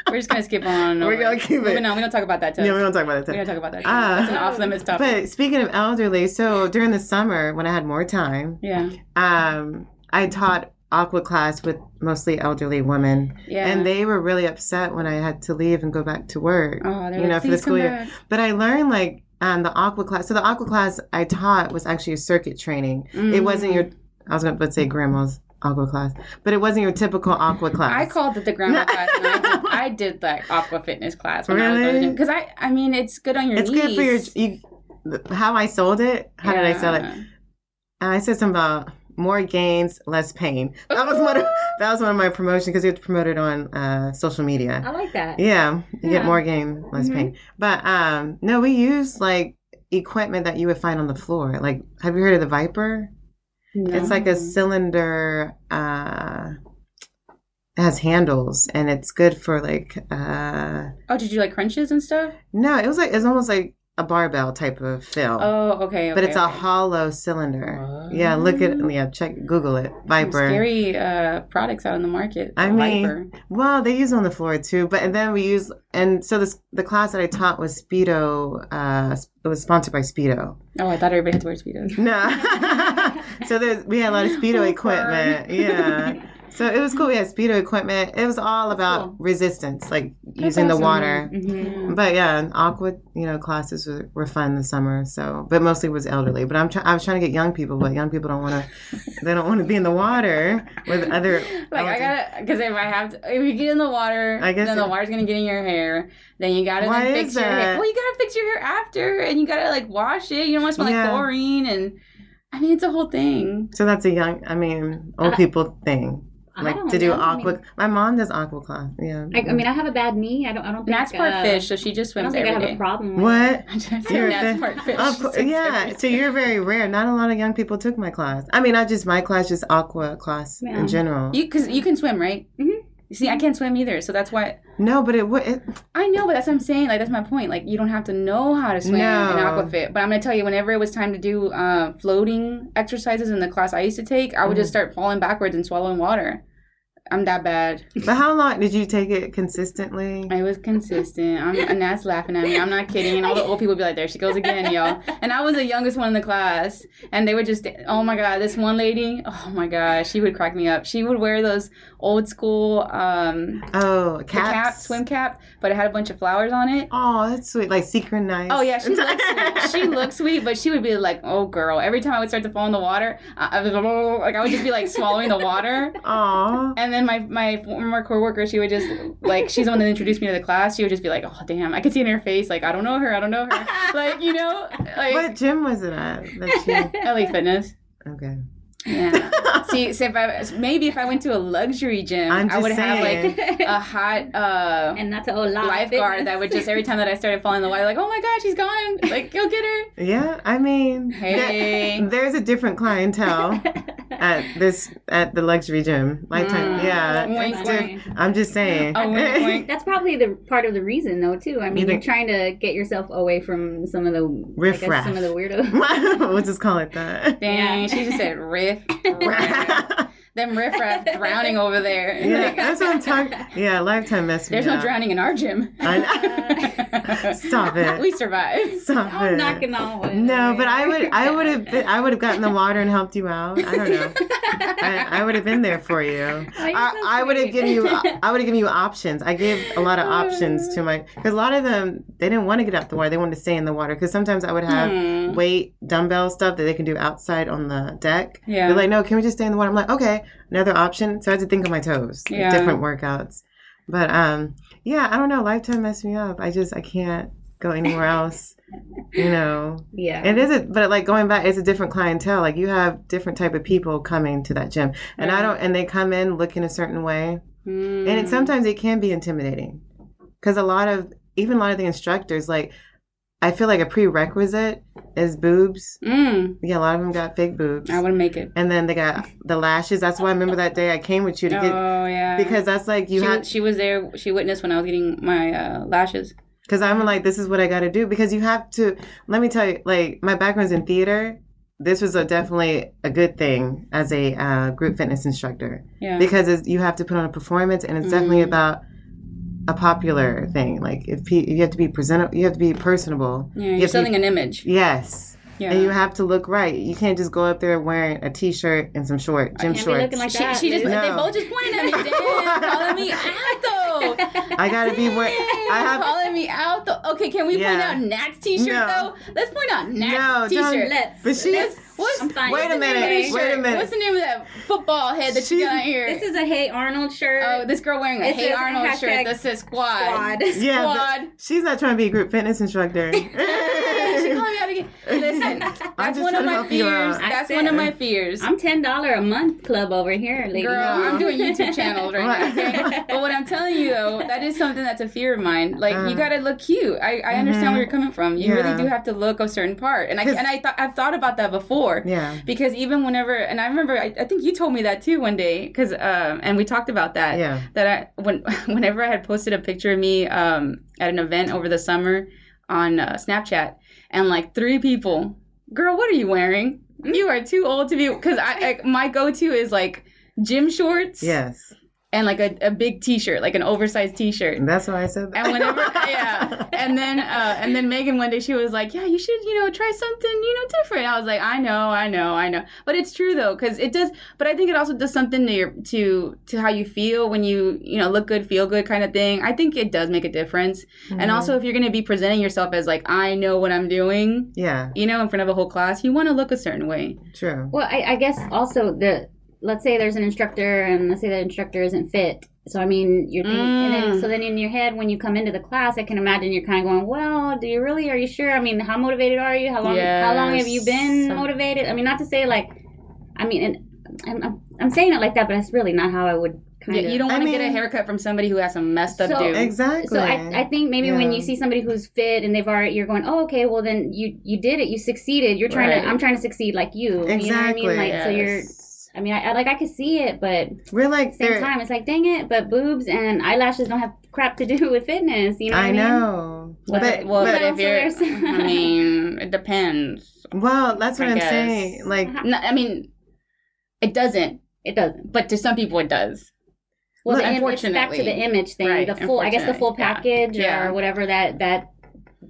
Speaker 1: we're just gonna skip on
Speaker 3: We're gonna keep it.
Speaker 1: Moving on, we don't talk about that test
Speaker 3: yeah, we don't talk about the
Speaker 1: we
Speaker 3: test.
Speaker 1: don't talk about that.
Speaker 3: Ah.
Speaker 1: That's an off limits topic.
Speaker 3: But speaking of elderly, so during the summer when I had more time,
Speaker 1: yeah,
Speaker 3: um, I taught aqua class with mostly elderly women,
Speaker 1: yeah.
Speaker 3: and they were really upset when I had to leave and go back to work.
Speaker 1: oh,
Speaker 3: you know, for the school year.
Speaker 1: back."
Speaker 3: But I learned like um, the aqua class. So the aqua class I taught was actually a circuit training. It wasn't your. I was going to say grandma's aqua class, but it wasn't your typical aqua class.
Speaker 1: I called it the grandma class, and I did, I did like aqua fitness class when
Speaker 3: Really?
Speaker 1: because I, I mean, it's good on your
Speaker 3: It's
Speaker 1: knees.
Speaker 3: good for your. You, how I sold it? How did I sell it? And I said something about more gains, less pain. That was one of that was one of my promotions because you have to promote it on uh, social media.
Speaker 2: I like that.
Speaker 3: Yeah, you
Speaker 2: Yeah.
Speaker 3: get more gain, less
Speaker 1: Mhm.
Speaker 3: pain. But um, no, we use like equipment that you would find on the floor. Like, have you heard of the ViPR? No. It's like a cylinder. Uh, it has handles, and it's good for like. Uh,
Speaker 1: Oh, did you like crunches and stuff?
Speaker 3: no, it was like it's almost like a barbell type of fill.
Speaker 1: Oh, okay.
Speaker 3: but
Speaker 1: okay,
Speaker 3: it's a hollow cylinder. Yeah, look at yeah, check Google it.
Speaker 1: Some
Speaker 3: ViPR.
Speaker 1: scary uh, products out in the market.
Speaker 3: I mean,
Speaker 1: ViPR.
Speaker 3: Well, they use on the floor too, but and then we use and so this the class that I taught was Speedo. Uh, it was sponsored by Speedo.
Speaker 1: Oh, I thought everybody had to wear speedos.
Speaker 3: No, so there's we had a lot of Speedo
Speaker 1: Oh,
Speaker 3: equipment. Yeah, so it was cool. We had Speedo equipment. It was all about
Speaker 2: cool.
Speaker 3: resistance, like using the
Speaker 1: awesome.
Speaker 3: water.
Speaker 2: Mhm.
Speaker 3: But yeah, aqua, you know, classes were, were fun this summer. So, but mostly was elderly. But I'm trying. I was trying to get young people, but young people don't want to. they don't want to be in the water with other.
Speaker 1: Like I
Speaker 3: elder-
Speaker 1: gotta, because if I have to, if you get in the water,
Speaker 3: I guess
Speaker 1: then the water's gonna get in your hair. Then you gotta then fix your hair. Well, you gotta fix your hair after, and you gotta like wash it. You don't want to smell
Speaker 3: Yeah.
Speaker 1: like chlorine, and I mean it's a whole thing.
Speaker 3: So that's a young, I mean, old people thing.
Speaker 2: I
Speaker 3: Like to do
Speaker 2: know. I
Speaker 3: aqua.
Speaker 2: mean-
Speaker 3: my mom does aqua class. Yeah.
Speaker 2: I, I mean, I have a bad knee. I don't. I don't think
Speaker 1: Nat's part
Speaker 2: uh,
Speaker 1: fish, so she just swims.
Speaker 2: I don't
Speaker 1: swims
Speaker 2: think I have
Speaker 1: day.
Speaker 2: a problem. With
Speaker 3: what?
Speaker 1: I just
Speaker 3: You're
Speaker 1: Nat's part fish.
Speaker 3: Of course, yeah. So you're very rare. Not a lot of young people took my class. I mean, not just my class, just aqua class
Speaker 2: Yeah.
Speaker 3: in general.
Speaker 1: you because you can swim, right?
Speaker 2: Mm-hmm.
Speaker 1: You see, I can't swim either, so that's why
Speaker 3: no, but it would. It,
Speaker 1: I know, but that's what I'm saying. Like that's my point. Like you don't have to know how to swim
Speaker 3: No.
Speaker 1: in aquafit. But I'm gonna tell you, whenever it was time to do uh, floating exercises in the class I used to take, I would just start falling backwards and swallowing water. I'm that bad.
Speaker 3: but how long did you take it consistently?
Speaker 1: I was consistent. I'm, and that's laughing at me. I'm not kidding. And all the old people would be like, "There she goes again, y'all." And I was the youngest one in the class, and they would just, oh my god, this one lady, oh my gosh, she would crack me up. She would wear those old school um,
Speaker 3: Oh,
Speaker 1: cap, swim cap, but it had a bunch of flowers on it.
Speaker 3: Oh, that's sweet. Like secret synchronized.
Speaker 1: Oh yeah, she looks sweet. She looks sweet, but she would be like, "Oh girl." Every time I would start to fall in the water, I, was like, I would just be like swallowing the water.
Speaker 3: Aw.
Speaker 1: And then my my former coworker, she would just like she's the one that introduced me to the class. She would just be like, "Oh damn," I could see in her face, like, "I don't know her, I don't know her." like you know, like
Speaker 3: What gym was it at? That she...
Speaker 1: LA Fitness.
Speaker 3: okay.
Speaker 1: Yeah. See, so if I maybe if I went to a luxury gym,
Speaker 3: I'm
Speaker 1: would
Speaker 3: just
Speaker 1: have like a hot uh
Speaker 2: and that's a whole lot.
Speaker 1: lifeguard that would just every time that I started falling in the water, like, "Oh my god, she's gone!" Like, go get her.
Speaker 3: Yeah, I mean,
Speaker 1: Hey.
Speaker 3: there- there's a different clientele at this at the luxury gym. Lifetime,
Speaker 1: Mm.
Speaker 3: yeah.
Speaker 1: Wink,
Speaker 3: it's
Speaker 1: wink.
Speaker 3: I'm just saying.
Speaker 1: Oh, wink, wink.
Speaker 2: That's probably the part of the reason, though, too. I mean,
Speaker 3: You
Speaker 2: you're trying to get yourself away from some of the I guess
Speaker 3: Riffraff.
Speaker 2: some of the weirdos.
Speaker 3: we'll just call it that.
Speaker 1: Dang,
Speaker 2: Yeah.
Speaker 1: she just said riff. Right. them riffraff drowning over there.
Speaker 3: Yeah,
Speaker 1: Like,
Speaker 3: that's what I'm talking. Yeah, lifetime messed me
Speaker 1: There's no
Speaker 3: up.
Speaker 1: drowning in our gym.
Speaker 3: I Stop it.
Speaker 1: we survived.
Speaker 3: Stop
Speaker 2: I'm
Speaker 3: it.
Speaker 2: knocking on wood.
Speaker 3: No, but I would, I would have, been, I would have gotten in the water and helped you out. I don't know. I, I would have been there for you.
Speaker 2: Oh,
Speaker 3: I,
Speaker 2: so
Speaker 3: I would have given you, I would have given you options. I gave a lot of options to my, because a lot of them they didn't want to get out the water. They wanted to stay in the water. Because sometimes I would have
Speaker 1: Hmm.
Speaker 3: weight dumbbell stuff that they can do outside on the deck.
Speaker 1: Yeah.
Speaker 3: They're like, no, can we just stay in the water? I'm like, okay, another option. So I had to think on my toes, like, different workouts. But um, yeah, I don't know. Lifetime messed me up. I just I can't go anywhere else. You know,
Speaker 2: Yeah.
Speaker 3: it is, a, but like going back, it's a different clientele. Like you have different type of people coming to that gym, and I don't, and they come in looking a certain way,
Speaker 1: Mm.
Speaker 3: and it, sometimes it can be intimidating, because a lot of even a lot of the instructors, like I feel like a prerequisite is boobs.
Speaker 1: Mm,
Speaker 3: Yeah, a lot of them got fake boobs,
Speaker 1: I wouldn't make it.
Speaker 3: and then they got the lashes. That's why I remember that day I came with you to get
Speaker 1: Oh yeah.
Speaker 3: because that's like you
Speaker 1: she,
Speaker 3: had
Speaker 1: she was there. She witnessed when I was getting my uh, lashes.
Speaker 3: because I'm like, this is what I got to do. Because you have to. Let me tell you, like my background's in theater. This was a, definitely a good thing as a uh, group fitness instructor
Speaker 1: Yeah.
Speaker 3: because it's, you have to put on a performance, and it's definitely
Speaker 1: Mhm.
Speaker 3: about a popular thing. Like if pe- you have to be presentable, you have to be personable.
Speaker 1: yeah.
Speaker 3: you
Speaker 1: You're
Speaker 3: have to-
Speaker 1: selling an image.
Speaker 3: Yes.
Speaker 1: Yeah.
Speaker 3: And you have to look right. You can't just go up there wearing a t-shirt and some short gym
Speaker 2: can't be
Speaker 3: shorts.
Speaker 2: looking like
Speaker 1: she,
Speaker 2: that,
Speaker 1: she just
Speaker 2: dude.
Speaker 1: they
Speaker 3: No.
Speaker 1: both just pointed at me. Damn, calling me out though.
Speaker 3: I gotta be wearing. I
Speaker 1: Damn,
Speaker 3: have.
Speaker 1: calling me out though. Okay, can we point out Nat's t-shirt
Speaker 3: No.
Speaker 1: though? Let's point out Nat's
Speaker 3: No, don't-
Speaker 1: t-shirt.
Speaker 2: Let's.
Speaker 3: But she
Speaker 1: Let's- What's,
Speaker 2: I'm fine.
Speaker 3: Wait a
Speaker 1: what's the name of
Speaker 3: minute,
Speaker 1: this
Speaker 3: wait a minute.
Speaker 1: What's the name of that football head that you
Speaker 3: She's-
Speaker 1: got on here?
Speaker 2: This is a Hey Arnold shirt.
Speaker 1: oh, this girl wearing a
Speaker 2: It
Speaker 1: Hey Arnold
Speaker 2: hashtag
Speaker 1: shirt that says squad.
Speaker 2: Squad.
Speaker 3: Yeah, but
Speaker 1: Squad.
Speaker 3: she's not trying to be a group fitness instructor.
Speaker 1: she calling me out again. Listen, that's one of my fears. That's
Speaker 2: said-
Speaker 1: one of my fears.
Speaker 2: I'm ten dollar a month club over here, lady.
Speaker 1: Girl, I'm doing YouTube channels right now. Okay? but what I'm telling you though, that is something that's a fear of mine. Like you
Speaker 3: Uh.
Speaker 1: gotta look cute. I, I understand where you're coming from. You
Speaker 3: Yeah.
Speaker 1: really do have to look a certain part, and I and I thought I've thought about that before.
Speaker 3: yeah.
Speaker 1: Because even whenever, and I remember, I, I think you told me that too one day, because um, and we talked about that.
Speaker 3: Yeah.
Speaker 1: That I when whenever I had posted a picture of me um at an event over the summer on uh, Snapchat, and like three people, girl, what are you wearing? You are too old to be. Because I, I my go to is like gym shorts
Speaker 3: Yes.
Speaker 1: And like a, a big t-shirt like an oversized t-shirt.
Speaker 3: And that's why I said that.
Speaker 1: and whenever yeah. And then uh and then megan one day she was like yeah you should you know try something you know different. I was like i know i know i know. But it's true though because it does but i think it also does something to your to to how you feel when you you know look good feel good kind of thing. I think it does make a difference.
Speaker 3: Mm-hmm.
Speaker 1: and also if you're going to be presenting yourself as like i know what i'm doing
Speaker 3: yeah,
Speaker 1: you know in front of a whole class you want to look a certain way.
Speaker 3: True.
Speaker 2: Well, I, I guess also the let's say there's an instructor and let's say that instructor isn't fit. So I mean, you're thinking, and then,
Speaker 1: Mm.
Speaker 2: so then in your head when you come into the class, I can imagine you're kind of going, well, do you really? Are you sure? I mean, how motivated are you? How long? How long have you been motivated? I mean, not to say like, I mean, and I'm, I'm, I'm saying it like that, but it's really not how I would kind
Speaker 1: yeah,
Speaker 2: of.
Speaker 1: you don't want to get a haircut from somebody who has some messed up
Speaker 2: So-
Speaker 1: dude
Speaker 3: Exactly.
Speaker 2: So I, I think maybe when you see somebody who's fit and they've already, you're going, oh, okay, well then you you did it, you succeeded. You're trying
Speaker 1: Right.
Speaker 2: to, I'm trying to succeed like you.
Speaker 3: Exactly.
Speaker 2: You know what I mean? Like so you're.
Speaker 1: Yes.
Speaker 2: I mean, I, I like I could see it, but
Speaker 3: We're like
Speaker 2: same time, it's like, dang it, but boobs and eyelashes don't have crap to do with fitness. You know what I,
Speaker 3: I
Speaker 2: mean?
Speaker 3: know.
Speaker 1: Well,
Speaker 3: But,
Speaker 1: well,
Speaker 3: but-
Speaker 1: but if
Speaker 2: So
Speaker 1: you're, I mean, it depends.
Speaker 3: well, that's what
Speaker 1: I
Speaker 3: I'm
Speaker 1: guess.
Speaker 3: saying. Like, uh-huh.
Speaker 1: No, I mean, it doesn't,
Speaker 2: It doesn't.
Speaker 1: but to some people it does.
Speaker 2: Well,
Speaker 3: Look,
Speaker 2: the im- it's back to the image thing.
Speaker 1: Right,
Speaker 2: the full, I guess, the full
Speaker 1: unfortunately, yeah.
Speaker 2: package
Speaker 1: Yeah.
Speaker 2: or whatever that that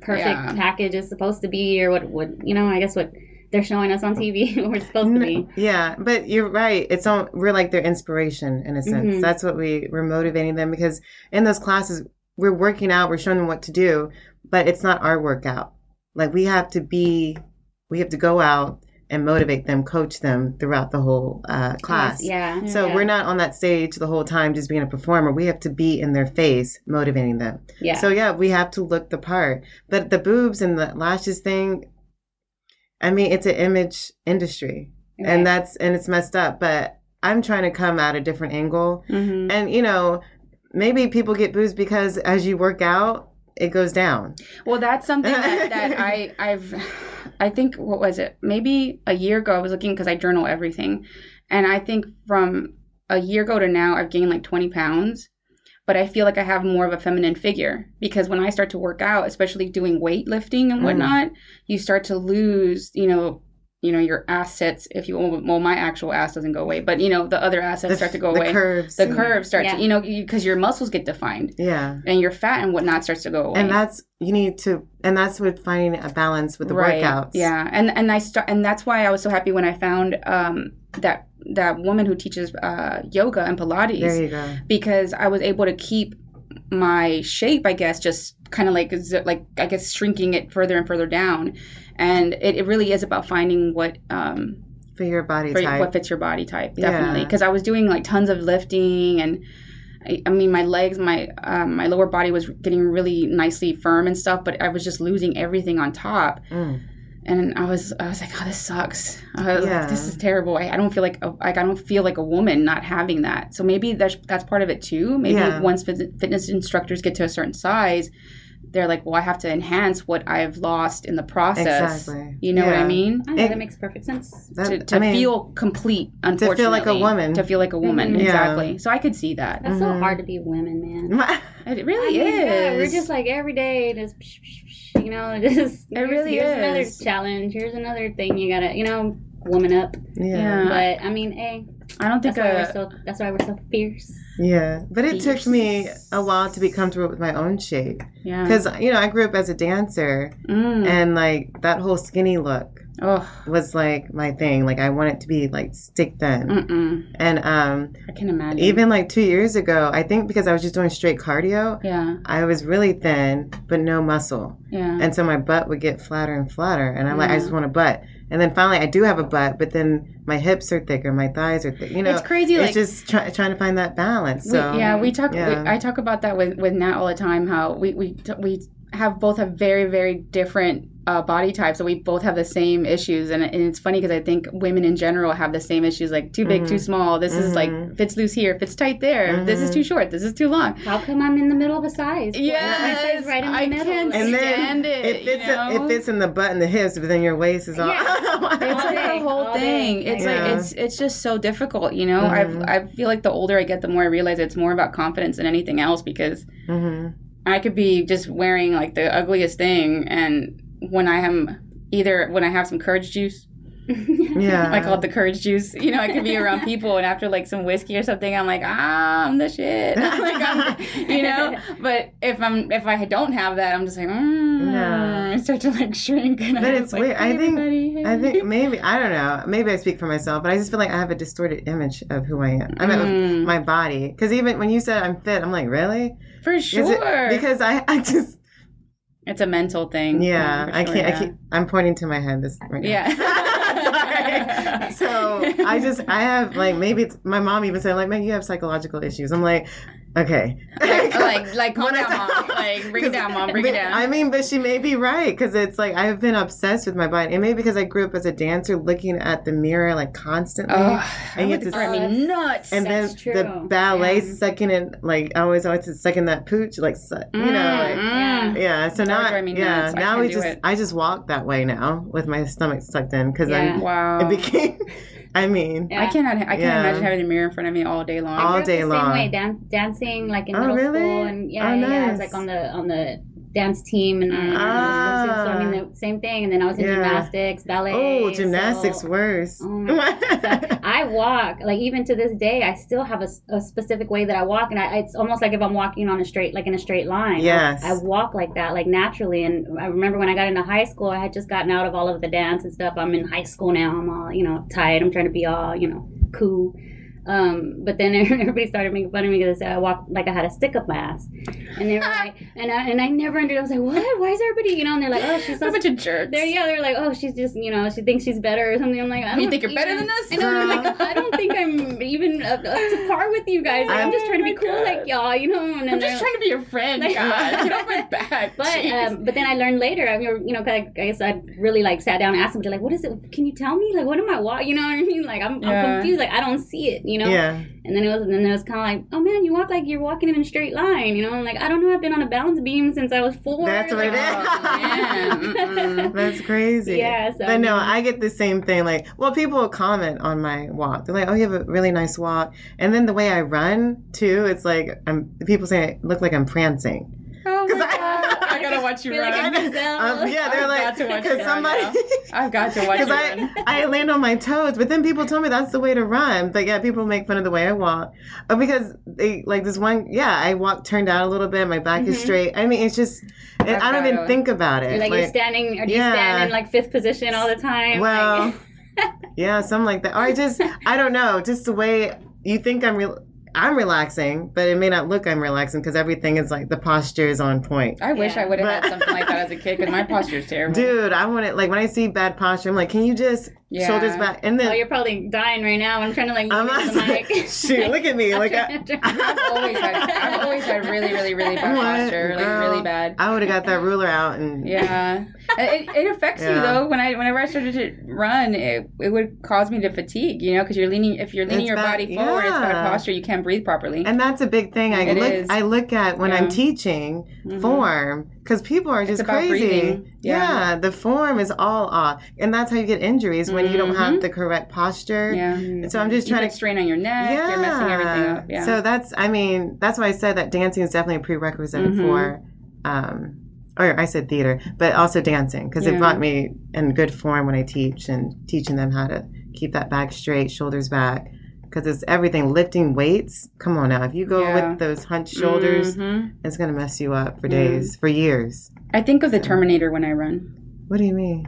Speaker 2: perfect
Speaker 1: Yeah.
Speaker 2: package is supposed to be, or what would you know. I guess what they're showing us on TV, we're supposed to be.
Speaker 3: yeah, but you're right. It's on. We're like their inspiration in a sense.
Speaker 2: Mhm.
Speaker 3: That's what we we're motivating them because in those classes we're working out. We're showing them what to do, but it's not our workout. Like we have to be. We have to go out and motivate them, coach them throughout the whole uh, class.
Speaker 2: Yeah.
Speaker 3: So
Speaker 2: yeah.
Speaker 3: we're not on that stage the whole time just being a performer. We have to be in their face, motivating them.
Speaker 2: Yeah.
Speaker 3: So yeah, we have to look the part. But the boobs and the lashes thing, I mean, it's an image industry,
Speaker 2: Right.
Speaker 3: and that's and it's messed up. But I'm trying to come at a different angle,
Speaker 1: Mm-hmm.
Speaker 3: and you know, maybe people get boobs because as you work out, it goes down.
Speaker 1: Well, that's something that, that I I've I think what was it? Maybe a year ago I was looking because I journal everything, and I think from a year ago to now I've gained like twenty pounds. But I feel like I have more of a feminine figure because when I start to work out, especially doing weightlifting and
Speaker 3: Mm.
Speaker 1: whatnot, you start to lose, you know, you know your assets if you well my actual ass doesn't go away but you know the other assets
Speaker 3: The-
Speaker 1: start to go
Speaker 3: the
Speaker 1: away
Speaker 3: curves.
Speaker 1: the curves start
Speaker 2: Yeah.
Speaker 1: to you know because your muscles get defined
Speaker 3: Yeah.
Speaker 1: and your fat and whatnot starts to go away
Speaker 3: And that's you need to, and that's with finding a balance with the
Speaker 1: right
Speaker 3: workouts.
Speaker 1: yeah and and i start and that's why i was so happy when i found um that that woman who teaches uh yoga and pilates
Speaker 3: There you go.
Speaker 1: because I was able to keep my shape, I guess, just kind of like like I guess shrinking it further and further down, and it, it really is about finding what um
Speaker 3: For your body
Speaker 1: for
Speaker 3: type.
Speaker 1: what fits your body type definitely because I was doing like tons of lifting and. I, I mean, my legs, my um, my lower body was getting really nicely firm and stuff, but I was just losing everything on top,
Speaker 3: Mm.
Speaker 1: And I was I was like, oh, this sucks. I was
Speaker 3: Yeah.
Speaker 1: like, this is terrible. I, I don't feel like a, like I don't feel like a woman not having that. So maybe that's that's part of it too. Maybe
Speaker 3: Yeah.
Speaker 1: once fit- fitness instructors get to a certain size, they're like, well, I have to enhance what I've lost in the process.
Speaker 3: Exactly.
Speaker 1: You know what I mean?
Speaker 2: I know
Speaker 3: It-
Speaker 2: that makes perfect sense.
Speaker 3: That-
Speaker 1: to, to
Speaker 3: I mean,
Speaker 1: feel complete, unfortunately.
Speaker 3: To feel like a woman.
Speaker 1: To feel like a woman,
Speaker 2: Mhm.
Speaker 3: Yeah.
Speaker 1: exactly. So I could see that.
Speaker 2: That's so
Speaker 3: Mhm.
Speaker 2: hard to be women, man.
Speaker 1: It really
Speaker 2: I mean,
Speaker 1: is.
Speaker 2: God, we're just like every day, just psh, psh, psh, you know, just
Speaker 1: It really
Speaker 2: here's
Speaker 1: is.
Speaker 2: another challenge. Here's another thing you gotta, you know, woman up.
Speaker 3: yeah.
Speaker 1: Yeah.
Speaker 2: But I mean, hey,
Speaker 1: I don't think
Speaker 2: that's why
Speaker 1: a,
Speaker 2: we're so. That's why we're so fierce.
Speaker 3: Yeah. But it took me a while to be comfortable with my own shape.
Speaker 1: yeah.
Speaker 3: Because, you know, I grew up as a dancer
Speaker 1: Mm.
Speaker 3: and like that whole skinny look
Speaker 1: oh,
Speaker 3: was like my thing. Like I wanted to be like stick thin.
Speaker 1: mm-mm.
Speaker 3: And um
Speaker 1: I can imagine.
Speaker 3: even like two years ago, I think because I was just doing straight cardio,
Speaker 1: yeah,
Speaker 3: I was really thin but no muscle.
Speaker 1: yeah.
Speaker 3: And so my butt would get flatter and flatter. And I'm like, I just want a butt. And then finally I do have a butt, but then my hips are thicker, my thighs are thick. You know,
Speaker 1: it's crazy.
Speaker 3: it's
Speaker 1: Like
Speaker 3: just try, trying to find that balance.
Speaker 1: we,
Speaker 3: So
Speaker 1: yeah, we talk.
Speaker 3: yeah.
Speaker 1: We, I talk about that with with Nat all the time. How we we we have both have very very different uh, body types, so we both have the same issues. And, and it's funny because I think women in general have the same issues, like too big,
Speaker 3: Mhm.
Speaker 1: too small. This is like
Speaker 3: Mhm.
Speaker 1: fits loose here, fits tight there. This is too short. This is too long.
Speaker 2: How come I'm in the middle of a size? Why is my
Speaker 1: Yes,
Speaker 2: size right in the
Speaker 1: I
Speaker 2: middle.
Speaker 1: can't
Speaker 3: and then
Speaker 1: stand it,
Speaker 3: it fits
Speaker 1: you know?
Speaker 3: it fits in the butt and the hips, but then your waist is all.
Speaker 1: It's like
Speaker 2: day,
Speaker 1: a whole
Speaker 2: all
Speaker 1: thing.
Speaker 2: day.
Speaker 1: It's
Speaker 3: Yeah.
Speaker 1: like it's it's just so difficult, you know. I I feel like the older I get, the more I realize it's more about confidence than anything else because I could be just wearing like the ugliest thing, and when I am either when I have some courage juice,
Speaker 3: Yeah.
Speaker 1: I call it the courage juice. You know, I can be around people, and after like some whiskey or something, I'm like, ah, I'm the shit. I'm like, I'm, you know. But if I'm if I don't have that, I'm just like, mm. I start to like shrink. And
Speaker 3: But
Speaker 1: I'm
Speaker 3: it's
Speaker 1: like,
Speaker 3: weird. I think- I think maybe I don't know. Maybe I speak for myself, but I just feel like I have a distorted image of who I am. I mean,
Speaker 1: Mm.
Speaker 3: my body. Because even when you said I'm fit, I'm like, really?
Speaker 1: for sure.
Speaker 3: it- because I, I just
Speaker 1: it's a mental thing.
Speaker 3: yeah,
Speaker 1: for
Speaker 3: I can't.
Speaker 1: yeah.
Speaker 3: I keep. I'm pointing to my head. This right.
Speaker 1: Yeah.
Speaker 3: Sorry. So I just I have like maybe it's, my mom even said like man you have psychological issues. I'm like okay.
Speaker 1: like, like, like, calm down, mom. Like, bring it down, mom. Bring it down.
Speaker 3: I mean, but she may be right because it's like I've been obsessed with my body, and maybe because I grew up as a dancer, looking at the mirror like constantly,
Speaker 1: Ugh,
Speaker 3: and you
Speaker 1: that
Speaker 3: have
Speaker 1: would
Speaker 3: to
Speaker 1: drive me nuts.
Speaker 3: and then
Speaker 2: That's
Speaker 3: the
Speaker 2: true.
Speaker 3: ballet
Speaker 2: Yeah.
Speaker 3: sucking in like I always always sucking that pooch like su- you know like
Speaker 1: Mm, mm.
Speaker 3: yeah. So
Speaker 1: That
Speaker 3: now
Speaker 1: would
Speaker 3: I-
Speaker 1: drive me
Speaker 3: yeah
Speaker 1: nuts.
Speaker 3: Now
Speaker 1: can't
Speaker 3: we just
Speaker 1: it.
Speaker 3: I just walk that way now with my stomach sucked in because
Speaker 2: Yeah.
Speaker 3: I'm
Speaker 1: Wow.
Speaker 3: it became I mean
Speaker 2: Yeah.
Speaker 1: I cannot. I can't
Speaker 3: Yeah.
Speaker 1: imagine having a mirror in front of me all day long.
Speaker 3: All
Speaker 2: I grew up
Speaker 3: day
Speaker 2: the
Speaker 3: long.
Speaker 2: Same way, dan- dancing like in
Speaker 3: Oh,
Speaker 2: middle
Speaker 3: really?
Speaker 2: school, and yeah,
Speaker 3: Oh,
Speaker 2: yeah, yeah, I was
Speaker 3: nice.
Speaker 2: like on the on the dance team, and, and
Speaker 3: Ah.
Speaker 2: so I mean the same thing. And then I was in
Speaker 3: Yeah.
Speaker 2: gymnastics, ballet.
Speaker 3: oh gymnastics
Speaker 2: so-
Speaker 3: worse
Speaker 2: Oh my So I walk like even to this day. I still have a specific way that I walk, and I, it's almost like if I'm walking on a straight, like in a straight line.
Speaker 3: Yes.
Speaker 2: I, I walk like that, like naturally. And I remember when I got into high school, I had just gotten out of all of the dance and stuff. I'm in high school now. I'm all you know tight. I'm trying to be all you know cool. Um, but then everybody started making fun of me because I walked like I had a stick up my ass, and they were like, and I and I never understood. I was like, what? Why is everybody, you know? And they're like, oh, she's so
Speaker 1: a bunch of jerks.
Speaker 2: they're yeah, they're like, oh, she's just you know, she thinks she's better or something. I'm like, I
Speaker 1: You
Speaker 2: don't
Speaker 1: think you're better than us?
Speaker 2: I know. I'm like, I don't think I'm even up, up to par with you guys. Like, I'm just trying to be cool
Speaker 1: God.
Speaker 2: like y'all, you know. And
Speaker 1: I'm just trying to be your friend,
Speaker 2: Like-
Speaker 1: God. Get off my back.
Speaker 2: but um, but then I learned later. I mean, you know, 'cause I, I guess I really like sat down and asked them, like, what is it? Can you tell me? Like, what am I? Wa-? You know what I mean? Like, I'm,
Speaker 1: Yeah.
Speaker 2: I'm confused. Like, I don't see it. You know.
Speaker 3: Yeah
Speaker 2: And then it was, and then it was kind of like, oh man, you walk like you're walking in a straight line. You know, I'm like, I don't know. I've been on a balance beam since I was four.
Speaker 3: That's what it
Speaker 2: Like,
Speaker 3: is.
Speaker 1: Oh,
Speaker 3: That's crazy.
Speaker 2: Yeah, so,
Speaker 3: but no,
Speaker 2: I
Speaker 3: get the same thing. Like, well, people will comment on my walk. They're like, "Oh, you have a really nice walk," and then the way I run too. It's like I'm people say I look like I'm prancing.
Speaker 1: Oh my
Speaker 3: I-
Speaker 1: God. I gotta watch watch you
Speaker 2: Feel like
Speaker 1: run.
Speaker 3: Um, yeah, they're
Speaker 1: I've
Speaker 3: like
Speaker 1: got to watch
Speaker 3: because somebody.
Speaker 1: I've got to watch you
Speaker 3: Because
Speaker 1: run.
Speaker 3: I, I land on my toes, but then people tell me that's the way to run. But yeah, people make fun of the way I walk. Uh, because they like this one, yeah, I walk turned out a little bit, my back is straight. I mean, it's just, it,
Speaker 1: I've
Speaker 3: don't even think about it.
Speaker 2: You're like, you're standing, or do you
Speaker 3: yeah.
Speaker 2: stand in like fifth position all the time?
Speaker 3: Well,
Speaker 2: Like-
Speaker 3: yeah, something like that. Or I just, I don't know, just the way you think I'm real. I'm relaxing, but it may not look I'm relaxing because everything is like the posture is on point.
Speaker 1: I wish
Speaker 2: Yeah.
Speaker 1: I would have had something like that as a kid because my posture is terrible.
Speaker 3: Dude, I want it like when I see bad posture, I'm like, can you just
Speaker 1: Yeah.
Speaker 3: shoulders back? And
Speaker 2: oh, you're probably dying right now. I'm trying to like
Speaker 3: I'm not
Speaker 2: at the mic.
Speaker 3: shoot, look at me. Like I,
Speaker 1: I've always had I've always had really really really bad
Speaker 3: What,
Speaker 1: posture, like
Speaker 3: girl?
Speaker 1: really bad.
Speaker 3: I would have got that ruler out and
Speaker 1: Yeah, it, it affects you though. When I whenever I started to run, it, it would cause me to fatigue. You know, because you're leaning if you're leaning
Speaker 3: It's
Speaker 1: your
Speaker 3: bad-
Speaker 1: body forward, it's bad posture. You can't breathe properly.
Speaker 3: And that's a big thing. I
Speaker 1: It
Speaker 3: look
Speaker 1: is.
Speaker 3: I look at when I'm
Speaker 1: Yeah.
Speaker 3: teaching
Speaker 1: Mhm.
Speaker 3: form because people are just crazy. Yeah.
Speaker 1: Yeah.
Speaker 3: the form is all off, and that's how you get injuries when you don't have
Speaker 1: Mhm.
Speaker 3: the correct posture.
Speaker 1: Yeah,
Speaker 3: And so I'm just
Speaker 1: you
Speaker 3: trying to.
Speaker 1: strain on your neck.
Speaker 3: Yeah.
Speaker 1: You're messing everything up. Yeah.
Speaker 3: So that's I mean that's why I said that dancing is definitely a prerequisite
Speaker 1: Mhm.
Speaker 3: for. Um, or I said theater, but also dancing because it brought me in good form when I teach and teaching them how to keep that back straight, shoulders back. Because it's everything lifting weights. Come on now, if you go
Speaker 1: Yeah.
Speaker 3: with those hunched shoulders,
Speaker 1: Mhm.
Speaker 3: it's gonna mess you up for
Speaker 1: Yeah.
Speaker 3: days, for years.
Speaker 1: I think of the Terminator when I run.
Speaker 3: What do you mean?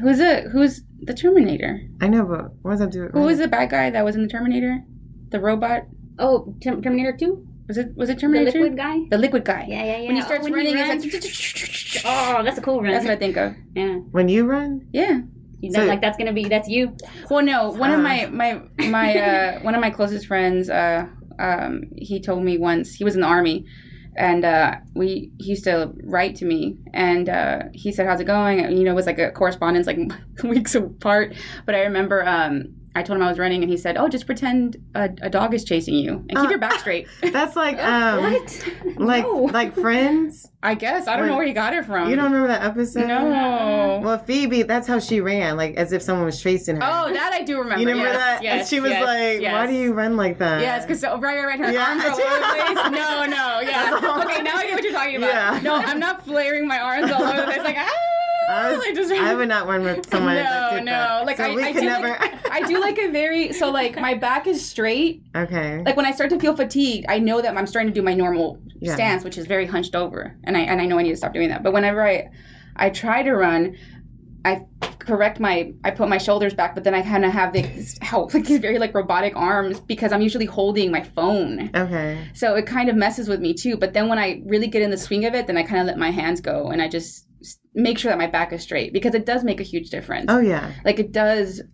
Speaker 1: Who's it? Who's the Terminator?
Speaker 3: I know, but what does that do?
Speaker 1: Who was the bad guy that was in the Terminator? The robot?
Speaker 2: oh, Term- Terminator Two,
Speaker 1: Was it? Was it Terminator?
Speaker 2: the
Speaker 1: Terminator?
Speaker 2: liquid guy.
Speaker 1: The liquid guy.
Speaker 2: Yeah, yeah, yeah.
Speaker 1: When he starts
Speaker 2: oh, when
Speaker 1: running,
Speaker 2: runs.
Speaker 1: it's like.
Speaker 2: oh, that's a cool run.
Speaker 1: That's what I think of.
Speaker 2: yeah,
Speaker 3: When you run?
Speaker 1: Yeah.
Speaker 3: So-
Speaker 2: like that's gonna be that's you.
Speaker 1: Well, no. One of my my my uh, one of my closest friends. Uh, um, he told me once he was in the army, and uh, we he used to write to me, and uh, he said, "How's it going?" And, you know, it was like a correspondence, like weeks apart. But I remember. Um, I told him I was running, and he said, "Oh, just pretend a, a dog is chasing you, and keep
Speaker 3: Ah.
Speaker 1: your back straight."
Speaker 3: That's like um,
Speaker 2: what?
Speaker 3: like
Speaker 2: No.
Speaker 3: like Friends.
Speaker 1: I guess I don't know where he got it from.
Speaker 3: You don't remember that episode?
Speaker 1: No.
Speaker 3: Well, Phoebe, that's how she ran, like as if someone was chasing her.
Speaker 1: Oh, that I do remember.
Speaker 3: you remember
Speaker 1: yes,
Speaker 3: that?
Speaker 1: Yes,
Speaker 3: and she was
Speaker 1: yes,
Speaker 3: like,
Speaker 1: yes.
Speaker 3: "Why do you run like that?"
Speaker 1: Yes, because so, right, right, right. Her
Speaker 3: Yeah.
Speaker 1: arms are all over the place. No, no, yeah. Okay, now I get what you're talking about.
Speaker 3: Yeah.
Speaker 1: No, I'm not flaring my arms all over the place. Like, ah,
Speaker 3: I, was,
Speaker 1: like just.
Speaker 3: I would not run with someone
Speaker 1: no,
Speaker 3: that did
Speaker 1: no.
Speaker 3: that.
Speaker 1: Like
Speaker 3: so
Speaker 1: I, I do
Speaker 3: never.
Speaker 1: like, I do like a very so like my back is straight.
Speaker 3: okay.
Speaker 1: Like when I start to feel fatigued, I know that I'm starting to do my normal
Speaker 3: Yeah.
Speaker 1: stance, which is very hunched over, and I and I know I need to stop doing that. But whenever I I try to run, I correct my I put my shoulders back, but then I kind of have this how like these very like robotic arms because I'm usually holding my phone.
Speaker 3: okay.
Speaker 1: So it kind of messes with me too. But then when I really get in the swing of it, then I kind of let my hands go and I just make sure that my back is straight because it does make a huge difference.
Speaker 3: Oh yeah.
Speaker 1: Like it does
Speaker 3: it-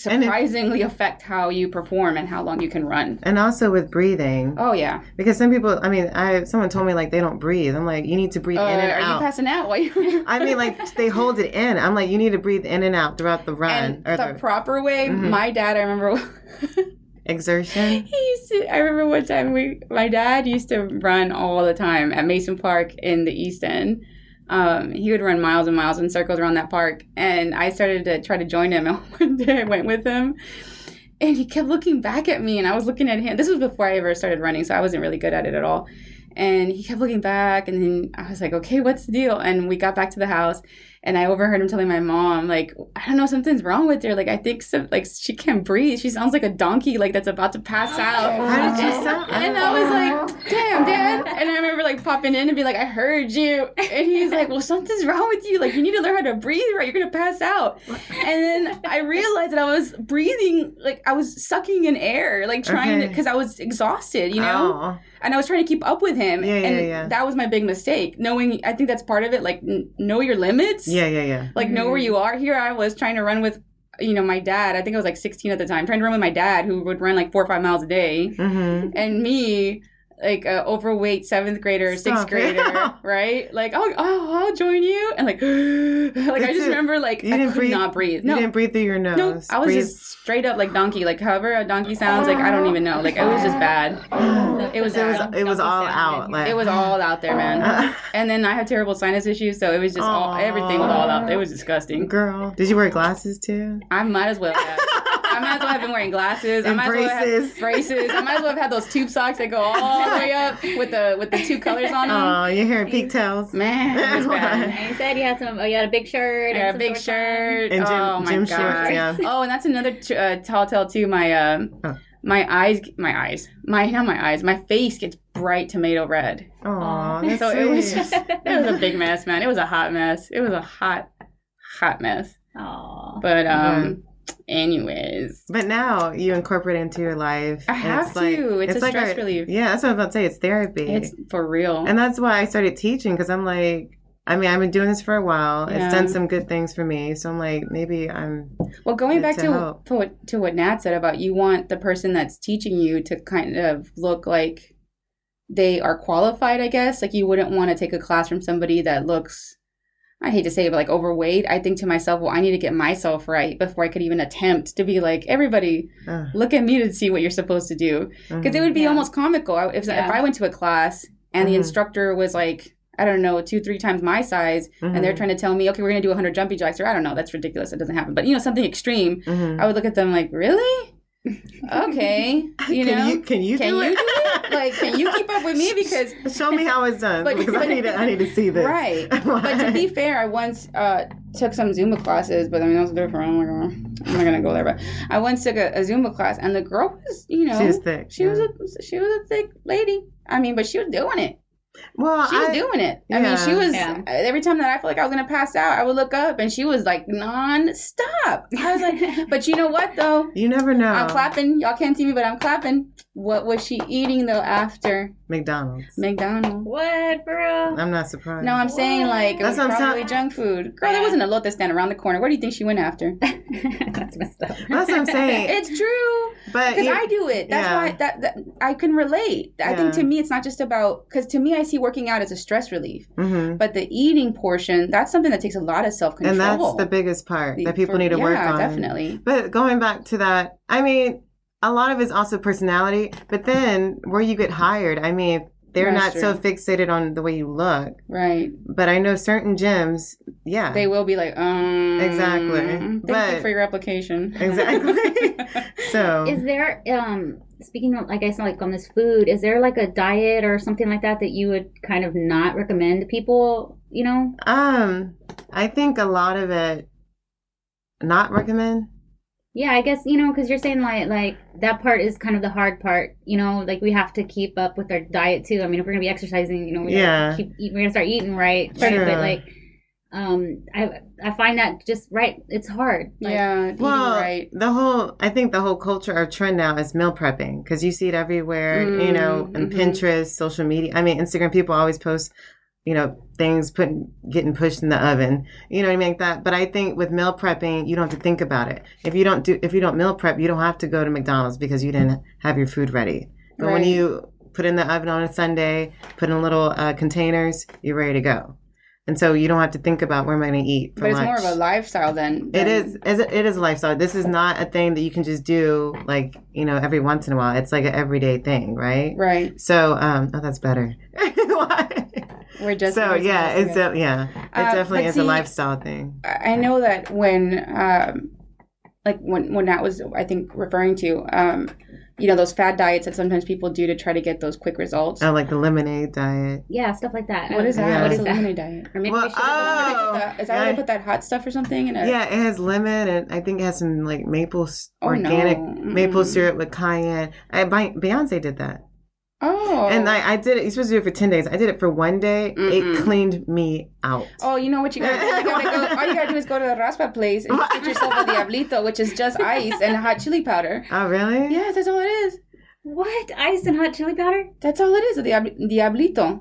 Speaker 1: surprisingly affect how you perform and how long you can run.
Speaker 3: And also with breathing,
Speaker 1: Oh yeah.
Speaker 3: because some people. I mean, I someone told me like they don't breathe. I'm like, you need to breathe
Speaker 1: Uh,
Speaker 3: in and out.
Speaker 1: are you passing out while you?
Speaker 3: I mean, like they hold it in. I'm like, you need to breathe in and out throughout the run
Speaker 1: and
Speaker 3: or
Speaker 1: the
Speaker 3: the
Speaker 1: proper way.
Speaker 3: Mhm.
Speaker 1: My dad, I remember.
Speaker 3: exertion.
Speaker 1: He used to. I remember one time we, my dad used to run all the time at Mason Park in the East End. Um, he would run miles and miles in circles around that park, and I started to try to join him. And one day I went with him, and he kept looking back at me, and I was looking at him. This was before I ever started running, so I wasn't really good at it at all. And he kept looking back, and then I was like, "Okay, what's the deal?" And we got back to the house, and I overheard him telling my mom, like, I don't know, something's wrong with her. Like, I think some, like she can't breathe. She sounds like a donkey, like that's about to pass out.
Speaker 3: How did you sound?
Speaker 1: And I was like, damn, dad. And I remember like popping in and be like, I heard you. And he's like, well, something's wrong with you. Like, you need to learn how to breathe right. You're going to pass out. And then I realized that I was breathing, like, I was sucking in air, like trying to, because I was exhausted, you know?
Speaker 3: Oh.
Speaker 1: And I was trying to keep up with him.
Speaker 3: Yeah, yeah,
Speaker 1: and
Speaker 3: yeah.
Speaker 1: that was my big mistake. Knowing, I think that's part of it, like, n- know your limits.
Speaker 3: Yeah, yeah, yeah.
Speaker 1: Like, know where you are. Here I was trying to run with, you know, my dad. I think I was like 16 at the time, trying to run with my dad, who would run like four or five miles a day
Speaker 3: Mm-hmm.
Speaker 1: and me like a overweight seventh grader sixth
Speaker 3: Stop it.
Speaker 1: grader right like oh, oh i'll join you and like like i just
Speaker 3: it.
Speaker 1: remember like
Speaker 3: You
Speaker 1: i
Speaker 3: didn't
Speaker 1: could
Speaker 3: breathe-
Speaker 1: not breathe
Speaker 3: You didn't breathe through your nose.
Speaker 1: no i was
Speaker 3: Breathe-
Speaker 1: just straight up like donkey like however a donkey sounds like i don't even know like it was just bad it was
Speaker 3: It was it was all out. Like
Speaker 1: it was all out there man and then i have terrible sinus issues so it was just all everything was all out there it was disgusting
Speaker 3: girl. Did you wear glasses too?
Speaker 1: i might as well have. I might as well have been wearing glasses. I
Speaker 3: And
Speaker 1: might as well have
Speaker 3: braces.
Speaker 1: braces. I might as well have had those tube socks that go all the way up with the with the two colors on them.
Speaker 3: Oh, your hair and pigtails.
Speaker 1: Man, it was bad.
Speaker 2: You said you had some. Oh, you had a big shirt.
Speaker 1: I
Speaker 2: and
Speaker 1: a big shirt.
Speaker 3: And gym-
Speaker 1: oh my
Speaker 3: gym
Speaker 1: god.
Speaker 3: shorts, yeah.
Speaker 1: Oh, and that's another t- uh, tall tale too. My um,
Speaker 3: Oh.
Speaker 1: my eyes, my eyes, my not my eyes. My face gets bright tomato red.
Speaker 3: Oh, that's
Speaker 1: So it was just it was a big mess, man. It was a hot mess. It was a hot, hot mess.
Speaker 2: Aw.
Speaker 1: But um, anyways,
Speaker 3: But now you incorporate it into your life.
Speaker 1: I have
Speaker 3: It's like-
Speaker 1: to. It's a stress relief.
Speaker 3: Yeah, that's what I was about to say. It's therapy.
Speaker 1: it's for real.
Speaker 3: and that's why I started teaching because I'm like, I mean, I've been doing this for a while.
Speaker 1: Yeah.
Speaker 3: It's done some good things for me. So I'm like, maybe I'm.
Speaker 1: Well, going back
Speaker 3: to
Speaker 1: to, to what to what Nat said about you want the person that's teaching you to kind of look like they are qualified, I guess. Like you wouldn't want to take a class from somebody that looks I hate to say it, but like overweight. I think to myself, well, I need to get myself right before I could even attempt to be like, everybody,
Speaker 3: Uh,
Speaker 1: look at me to see what you're supposed to do. Because it would be
Speaker 2: Yeah.
Speaker 1: almost comical if,
Speaker 2: Yeah.
Speaker 1: if I went to a class and the
Speaker 3: Mhm.
Speaker 1: instructor was like, I don't know, two, three times my size, and they're
Speaker 3: mhm,
Speaker 1: trying to tell me, okay, we're going to do 100 jumpy jacks, or I don't know, that's ridiculous. it doesn't happen. But, you know, something extreme.
Speaker 3: mhm.
Speaker 1: I would look at them like, really? Okay. You
Speaker 3: can
Speaker 1: know?
Speaker 3: you can you
Speaker 1: Can
Speaker 3: do
Speaker 1: you
Speaker 3: it?
Speaker 1: do it? Like, can you keep up with me? Because
Speaker 3: Show me how it's done
Speaker 1: But-
Speaker 3: because I need to I need to see this.
Speaker 1: Right. But to be fair, I once uh, took some Zumba classes, but I mean, that was different. I'm, oh, I'm not going to go there. But I once took a, a Zumba class, and the girl was, you know,
Speaker 3: she was thick.
Speaker 1: she was a she was a thick lady. I mean, but she was doing it.
Speaker 3: Well.
Speaker 1: She was
Speaker 3: I,
Speaker 1: doing it. I mean, she was
Speaker 2: Yeah.
Speaker 1: Uh, every time that I felt like I was gonna pass out, I would look up, and she was like non-stop. I was like, but you know what though?
Speaker 3: You never know.
Speaker 1: I'm clapping. Y'all can't see me, but I'm clapping. What was she eating though after
Speaker 3: McDonald's.
Speaker 1: McDonald's?
Speaker 2: what, bro?
Speaker 3: I'm not surprised.
Speaker 1: No, I'm saying like it was
Speaker 3: That's what I'm
Speaker 1: probably
Speaker 3: saying.
Speaker 1: junk food. Girl, there wasn't a lotus stand around the corner. What do you think she went after?
Speaker 2: That's messed up.
Speaker 3: That's what I'm saying.
Speaker 1: It's true
Speaker 3: but
Speaker 1: because I do it. That's
Speaker 3: yeah.
Speaker 1: why that, that I can relate. I think to me, it's not just about because to me, I see working out as a stress relief.
Speaker 3: Mhm.
Speaker 1: But the eating portion, that's something that takes a lot of self control.
Speaker 3: and that's the biggest part that people need to work on.
Speaker 1: definitely.
Speaker 3: But going back to that, I mean, a lot of it's also personality. But then where you get hired, I mean, they're
Speaker 1: That's
Speaker 3: not so fixated on the way you look.
Speaker 1: Right.
Speaker 3: But I know certain gyms, yeah,
Speaker 1: They will be like, um,
Speaker 3: Exactly.
Speaker 1: Thank you for your application.
Speaker 3: Exactly. so
Speaker 2: Is there um speaking of like I guess like on this food, is there like a diet or something like that that you would kind of not recommend to people, you know?
Speaker 3: um, I think a lot of it, not recommend.
Speaker 2: Yeah, I guess you know because you're saying like like that part is kind of the hard part. You know, like we have to keep up with our diet too. I mean, if we're gonna be exercising, you know, we
Speaker 3: yeah,
Speaker 2: keep eat, we're gonna start eating right.
Speaker 3: Sure.
Speaker 2: But like, um, I I find that just right. It's hard. Like,
Speaker 1: yeah,
Speaker 3: Well,
Speaker 1: right.
Speaker 3: the whole I think the whole culture or trend now is meal prepping because you see it everywhere. you know, and
Speaker 1: Mhm.
Speaker 3: Pinterest, social media. I mean, Instagram. People always post, you know, things putting getting pushed in the oven. You know what I mean? Like that. But I think with meal prepping, you don't have to think about it. If you don't do, if you don't meal prep, you don't have to go to McDonald's because you didn't have your food ready. But when you put in the oven on a Sunday, put in little uh, containers, you're ready to go. And so you don't have to think about where am I going to eat for
Speaker 1: But it's
Speaker 3: lunch.
Speaker 1: more of a lifestyle than,
Speaker 3: It
Speaker 1: than-
Speaker 3: is. is it it is a lifestyle. This is not a thing that you can just do like you know every once in a while. It's like an everyday thing, right?
Speaker 1: right.
Speaker 3: So, um, oh, that's better.
Speaker 1: We're just
Speaker 3: so yeah, it's de- yeah, it
Speaker 1: Uh,
Speaker 3: definitely
Speaker 1: but
Speaker 3: is a lifestyle thing.
Speaker 1: I I know that when, um, like when when that was, I think referring to, um, you know, those fad diets that sometimes people do to try to get those quick results.
Speaker 3: Oh, like the lemonade diet.
Speaker 2: yeah, stuff like that.
Speaker 1: what is that?
Speaker 3: Yeah.
Speaker 1: What
Speaker 2: What
Speaker 1: is
Speaker 2: is
Speaker 1: a
Speaker 2: that?
Speaker 1: lemonade diet?
Speaker 2: Or maybe
Speaker 3: Well,
Speaker 2: we should.
Speaker 3: oh,
Speaker 1: Is that where they put that hot stuff or something? In a,
Speaker 3: Yeah, it has lemon and I think it has some like maple s-
Speaker 1: Oh, no.
Speaker 3: organic maple
Speaker 1: Mm-mm.
Speaker 3: syrup with cayenne. I, Be- Beyonce did that,
Speaker 1: Oh.
Speaker 3: and I, I did it. You're supposed to do it for ten days. I did it for one day.
Speaker 1: Mm-mm.
Speaker 3: It cleaned me out.
Speaker 1: Oh, you know what you gotta do? You gotta go, all you gotta do is go to the raspa place and just get yourself a diablito, which is just ice and hot chili powder.
Speaker 3: Oh, really?
Speaker 1: Yes, that's all it is.
Speaker 2: What ice and hot chili powder?
Speaker 1: That's all it is, a diab- diablito.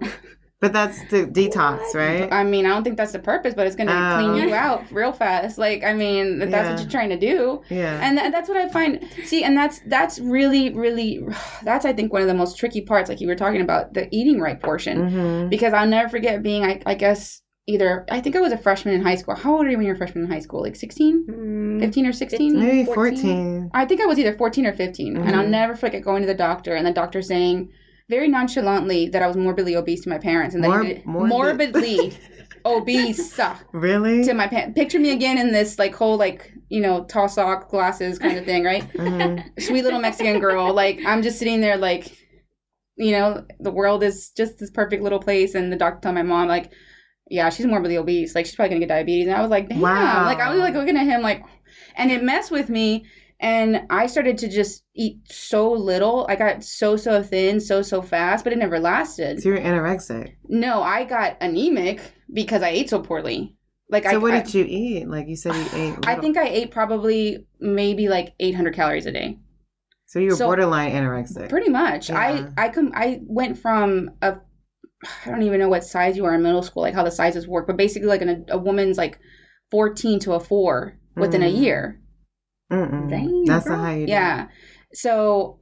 Speaker 3: But that's the detox, right?
Speaker 1: I mean, I don't think that's the purpose, but it's gonna
Speaker 3: Oh.
Speaker 1: clean you out real fast. Like, I mean, if that's
Speaker 3: Yeah.
Speaker 1: what you're trying to do.
Speaker 3: Yeah.
Speaker 1: And th- that's what I find. See, and that's that's really, really, that's I think one of the most tricky parts, like you were talking about, the eating right portion.
Speaker 3: hmm
Speaker 1: Because I'll never forget being, I, I guess, either I think I was a freshman in high school. How old are you when you're a freshman in high school? Like 16,
Speaker 2: Mm,
Speaker 1: 15 or 16?
Speaker 3: Maybe
Speaker 2: 14.
Speaker 3: 14.
Speaker 1: I think I was either 14 or 15. And I'll
Speaker 3: Mhm.
Speaker 1: never forget going to the doctor and the doctor saying very nonchalantly that I was morbidly obese to my parents and that
Speaker 3: Mor- morbid-
Speaker 1: morbidly obese
Speaker 3: Really?
Speaker 1: to my pants. Picture me again in this like whole like you know tall sock glasses kind of thing, right?
Speaker 3: Mhm.
Speaker 1: Sweet little Mexican girl. Like I'm just sitting there like, you know, the world is just this perfect little place, and the doctor told my mom like, yeah, she's morbidly obese. Like she's probably gonna get diabetes. And I was like, damn.
Speaker 3: Wow.
Speaker 1: Like I was like looking at him like, and it messed with me. And I started to just eat so little. I got so so thin so so fast, but it never lasted.
Speaker 3: So you're anorexic.
Speaker 1: No, I got anemic because I ate so poorly. Like
Speaker 3: So
Speaker 1: I,
Speaker 3: what
Speaker 1: I,
Speaker 3: did you eat? Like you said, you ate.
Speaker 1: I think I ate probably maybe like 800 calories a day.
Speaker 3: so. You're
Speaker 1: so-
Speaker 3: borderline anorexic.
Speaker 1: Pretty much.
Speaker 3: Yeah.
Speaker 1: I I come I went from a I don't even know what size you are in middle school, like how the sizes work, but basically like an, a woman's like 14 to a 4 within a
Speaker 3: Mm.
Speaker 1: year.
Speaker 2: Dang,
Speaker 3: That's
Speaker 2: bro.
Speaker 3: not how you.
Speaker 1: Yeah. So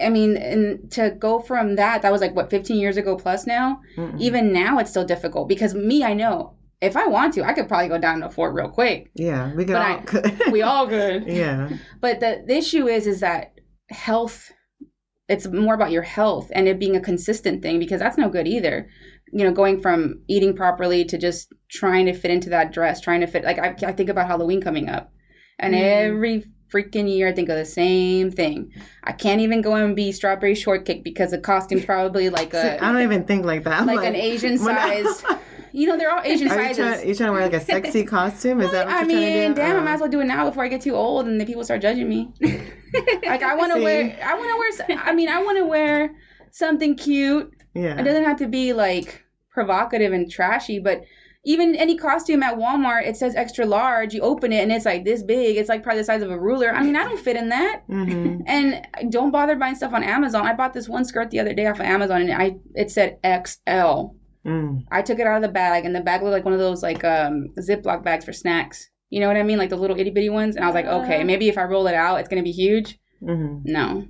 Speaker 1: I mean, and to go from that, that was like what 15 years ago plus now.
Speaker 3: Mm-mm.
Speaker 1: Even now, it's still difficult because me, I know if I want to, I could probably go down to four real quick.
Speaker 3: Yeah, we could all.
Speaker 1: I-
Speaker 3: could.
Speaker 1: We all could.
Speaker 3: yeah.
Speaker 1: But the, the issue is, is that health. It's more about your health and it being a consistent thing because that's no good either. You know, going from eating properly to just trying to fit into that dress, trying to fit. Like I, I think about Halloween coming up, and
Speaker 2: Mm.
Speaker 1: every freaking year I think of the same thing. I can't even go and be strawberry shortcake because the costume's probably like a
Speaker 3: I don't even think like that. I'm
Speaker 1: like, an Asian size. you know, they're all Asian
Speaker 3: Are you
Speaker 1: sizes.
Speaker 3: trying, you trying to wear like a sexy costume? Is that what
Speaker 1: I
Speaker 3: you're
Speaker 1: mean,
Speaker 3: trying to do?
Speaker 1: damn, I might as well do it now before I get too old and the people start judging me. like I want to wear, I want to wear. I mean, I want to wear something cute.
Speaker 3: Yeah.
Speaker 1: It doesn't have to be like provocative and trashy, but even any costume at Walmart, it says extra large. You open it and it's like this big. It's like probably the size of a ruler. I mean, I don't fit in that.
Speaker 3: hmm
Speaker 1: And don't bother buying stuff on Amazon. I bought this one skirt the other day off of Amazon and I it said XL.
Speaker 3: Mm.
Speaker 1: I took it out of the bag, and the bag looked like one of those like um Ziploc bags for snacks. You know what I mean, like the little itty bitty ones. And I was like, okay, maybe if I roll it out, it's gonna be huge.
Speaker 3: hmm
Speaker 1: No,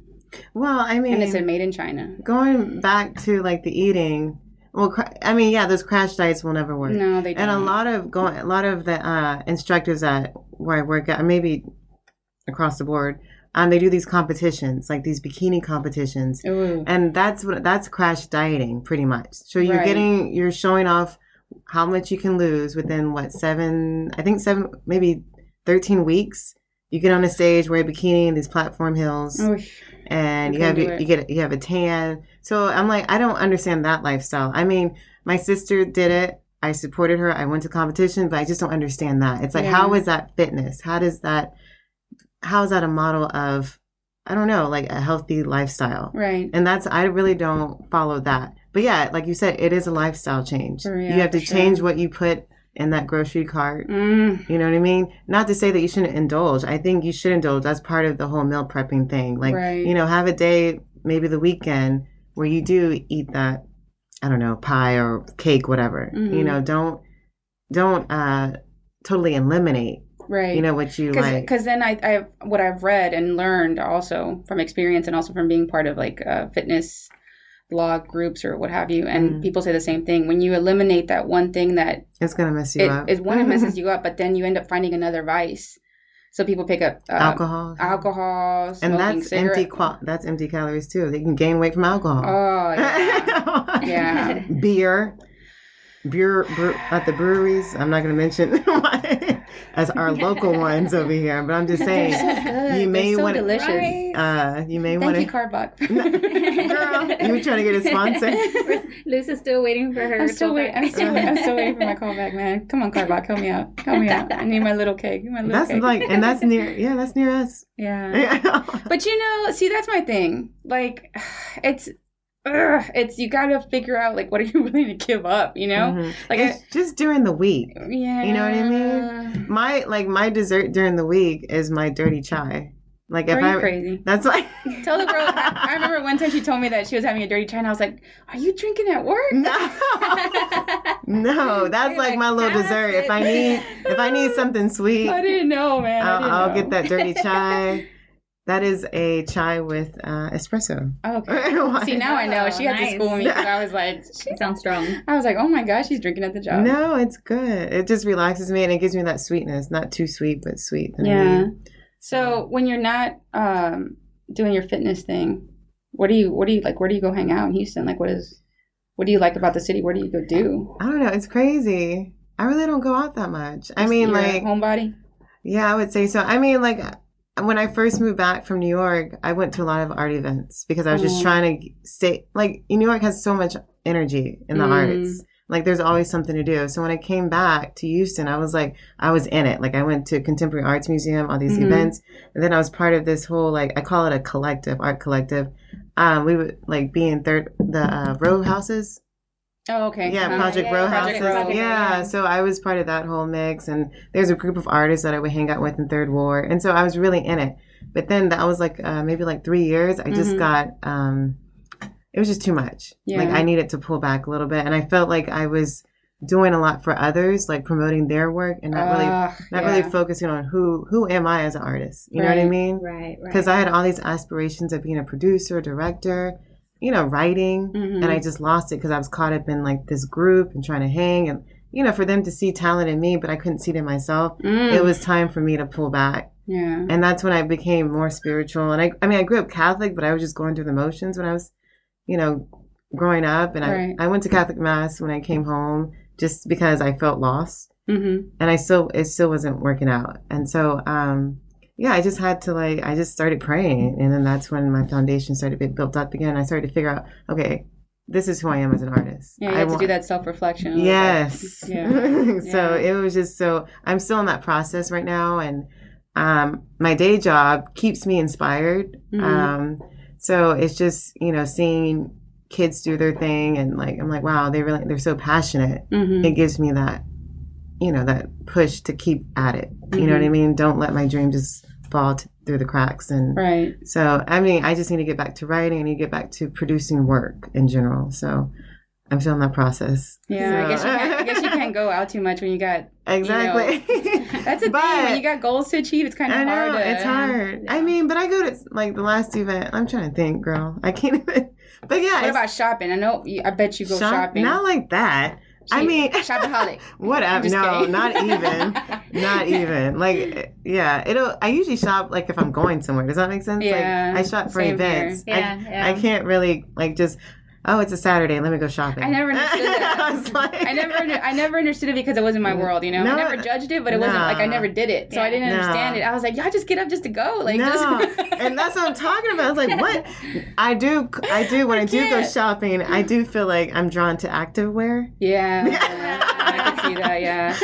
Speaker 3: Well, I mean,
Speaker 1: and it said made in China.
Speaker 3: going back to like the eating. Well, I mean, yeah, those crash diets will never work.
Speaker 1: No, they don't.
Speaker 3: and a lot of going, a lot of the uh, instructors at where I work at, maybe across the board, um, they do these competitions, like these bikini competitions,
Speaker 1: Ooh.
Speaker 3: and that's what that's crash dieting, pretty much. So you're
Speaker 1: Right.
Speaker 3: getting, you're showing off how much you can lose within what seven, I think seven, maybe thirteen weeks. You get on a stage, wear a bikini in these platform hills
Speaker 1: Oof.
Speaker 3: And you have your, you get you have a tan. So I'm like, I don't understand that lifestyle. I mean, my sister did it. I supported her. I went to competition, but I just don't understand that. It's like,
Speaker 1: Yeah.
Speaker 3: how is that fitness? How does that? How is that a model of? I don't know, like a healthy lifestyle.
Speaker 1: Right.
Speaker 3: And that's I really don't follow that. But yeah, like you said, it is a lifestyle change.
Speaker 1: Oh, yeah,
Speaker 3: you have to
Speaker 1: sure.
Speaker 3: change what you put in that grocery cart.
Speaker 1: Mm.
Speaker 3: You know what I mean? Not to say that you shouldn't indulge. I think you should indulge. That's part of the whole meal prepping thing. Like,
Speaker 1: Right.
Speaker 3: you know, have a day, maybe the weekend, where you do eat that, I don't know, pie or cake, whatever.
Speaker 1: Mhm.
Speaker 3: You know, don't, don't, uh, totally eliminate,
Speaker 1: Right.
Speaker 3: you know, what you like.
Speaker 1: because then I, I what I've read and learned also from experience and also from being part of like uh, fitness blog groups or what have you and
Speaker 3: Mm.
Speaker 1: people say the same thing when you eliminate that one thing that
Speaker 3: It's going to mess you
Speaker 1: it,
Speaker 3: up.
Speaker 1: it one it messes you up but then you end up finding another vice so people pick up uh,
Speaker 3: alcohol.
Speaker 1: alcohol
Speaker 3: And that's
Speaker 1: cigarette.
Speaker 3: empty, qual- that's empty calories too. They can gain weight from alcohol.
Speaker 1: oh yeah yeah
Speaker 3: beer, beer, brew, at the breweries. I'm not going to mention as our local ones over here, but I'm just saying,
Speaker 1: They're so good.
Speaker 3: you may
Speaker 1: so
Speaker 3: wanna-
Speaker 1: delicious
Speaker 3: uh, you may
Speaker 1: thank
Speaker 3: want
Speaker 1: you
Speaker 3: to.
Speaker 1: Karbach
Speaker 3: Girl, you were trying to get a sponsor.
Speaker 2: Luz is still waiting for her.
Speaker 1: I'm still waiting. I'm still, I'm still waiting for my call back, man. Come on, Karbach, help me out. Help me out. I need my little cake. My little
Speaker 3: That's
Speaker 1: cake.
Speaker 3: like, and that's near. Yeah, that's near us.
Speaker 1: yeah. But you know, see, that's my thing. Like, it's, ugh, it's you got to figure out like what are you willing to give up. You know,
Speaker 3: Mhm.
Speaker 1: like,
Speaker 3: it's just during the week.
Speaker 1: Yeah,
Speaker 3: You know what I mean? My like my dessert during the week is my dirty chai. Like if
Speaker 1: Are you
Speaker 3: I,
Speaker 1: crazy?
Speaker 3: that's like
Speaker 1: Tell the girl. I, I remember one time she told me that she was having a dirty chai, and I was like, "Are you drinking at work?"
Speaker 3: no, no, that's
Speaker 1: You're
Speaker 3: like,
Speaker 1: like,
Speaker 3: my little dessert.
Speaker 1: it."
Speaker 3: If I need if I need something sweet,
Speaker 1: I didn't know, man. I
Speaker 3: I'll,
Speaker 1: didn't
Speaker 3: I'll
Speaker 1: know.
Speaker 3: get that dirty chai. That is a chai with uh, espresso.
Speaker 1: Okay. See, now I know. She had to
Speaker 2: Nice.
Speaker 1: school me because I was like,
Speaker 2: She sounds strong.
Speaker 1: I was like, oh my gosh, she's drinking at the job.
Speaker 3: No, it's good. It just relaxes me and it gives me that sweetness. Not too sweet, but sweet.
Speaker 1: Yeah. So when you're not um, doing your fitness thing, what do you what do you like? Where do you go hang out in Houston? Like, what is? What do you like about the city? Where do you go do?
Speaker 3: I don't know. It's crazy. I really don't go out that much. I mean, like,
Speaker 1: homebody.
Speaker 3: yeah, I would say so. I mean, like, when I first moved back from New York, I went to a lot of art events because I was just
Speaker 1: Mm.
Speaker 3: trying to stay. Like, New York has so much energy in the
Speaker 1: Mm.
Speaker 3: arts. Like, there's always something to do. So when I came back to Houston, I was like, I was in it. Like, I went to Contemporary Arts Museum, all these
Speaker 1: Mhm.
Speaker 3: events, and then I was part of this whole like I call it a collective, art collective. Um, we would like be in third the uh, row houses.
Speaker 1: Oh, okay.
Speaker 3: Yeah. Project
Speaker 2: yeah,
Speaker 3: Row
Speaker 1: Project
Speaker 3: Houses.
Speaker 1: Row.
Speaker 3: Yeah, so I was part of that whole mix, and there's a group of artists that I would hang out with in Third Ward, and so I was really in it. But then that was like uh, maybe like three years. I just
Speaker 1: Mhm.
Speaker 3: got um, it was just too much.
Speaker 1: Yeah.
Speaker 3: Like I needed to pull back a little bit, and I felt like I was doing a lot for others, like promoting their work, and not really not
Speaker 1: yeah.
Speaker 3: really focusing on who who am I as an artist. You know what I mean?
Speaker 2: Right, right.
Speaker 3: Because I had all these aspirations of being a producer, director, you know, writing
Speaker 1: Mhm.
Speaker 3: and I just lost it because I was caught up in like this group and trying to hang and you know for them to see talent in me, but I couldn't see it in myself.
Speaker 1: Mm.
Speaker 3: It was time for me to pull back,
Speaker 1: yeah.
Speaker 3: and that's when I became more spiritual. And I, I mean, I grew up Catholic, but I was just going through the motions when I was, you know, growing up. And
Speaker 1: Right.
Speaker 3: I, I went to Catholic mass when I came home just because I felt lost,
Speaker 1: Mm-hmm.
Speaker 3: and I still it still wasn't working out. And so, um, yeah, I just had to like I just started praying, and then that's when my foundation started being built up again. I started to figure out, okay, this is who I am as an artist.
Speaker 1: Yeah, you
Speaker 3: I
Speaker 1: have to do that self reflection.
Speaker 3: Yes.
Speaker 1: Yeah.
Speaker 3: so
Speaker 1: Yeah.
Speaker 3: it was just so I'm still in that process right now and um my day job keeps me inspired.
Speaker 1: Mhm.
Speaker 3: Um so it's just, you know, seeing kids do their thing and like I'm like, wow, they really they're so passionate.
Speaker 1: Mm-hmm.
Speaker 3: It gives me that you know, that push to keep at it. You know what I mm-hmm. mean? Don't let my dream just fall t- through the cracks and
Speaker 1: Right.
Speaker 3: so I mean, I just need to get back to writing. I need to get back to producing work in general. So I'm still in that process.
Speaker 1: Yeah, I guess you can't, I guess you can't go out too much when you got.
Speaker 3: Exactly.
Speaker 1: That's a thing when you got goals to achieve. It's kind of
Speaker 3: I know
Speaker 1: hard. To,
Speaker 3: it's hard. I mean, but I go to like the last event. I'm trying to think, girl. I can't even. But yeah,
Speaker 1: What about shopping? I know. I bet you go
Speaker 3: shop-
Speaker 1: shopping.
Speaker 3: Not like that. I
Speaker 1: She-
Speaker 3: mean,
Speaker 1: shopaholic.
Speaker 3: whatever. No,
Speaker 1: kidding.
Speaker 3: not even. Not even. Like, yeah. It'll. I usually shop like if I'm going somewhere. Does that make sense?
Speaker 1: Yeah,
Speaker 3: Like, I shop for
Speaker 1: here.
Speaker 3: events.
Speaker 2: Yeah,
Speaker 3: I,
Speaker 2: yeah.
Speaker 3: I can't really like just. Oh, it's a Saturday. Let me go shopping.
Speaker 1: I never understood that.
Speaker 3: I, was like,
Speaker 1: I never, I never understood it because it wasn't my world. You know,
Speaker 3: No.
Speaker 1: I never judged it, but it wasn't like I never did it, so I didn't
Speaker 3: No.
Speaker 1: understand it. I was like, y'all just get up just to go, like
Speaker 3: no,
Speaker 1: just.
Speaker 3: and that's what I'm talking about. I was like, what? I do, I do. When I, do go shopping, I do feel like I'm drawn to activewear.
Speaker 1: yeah, I can see that. Yeah.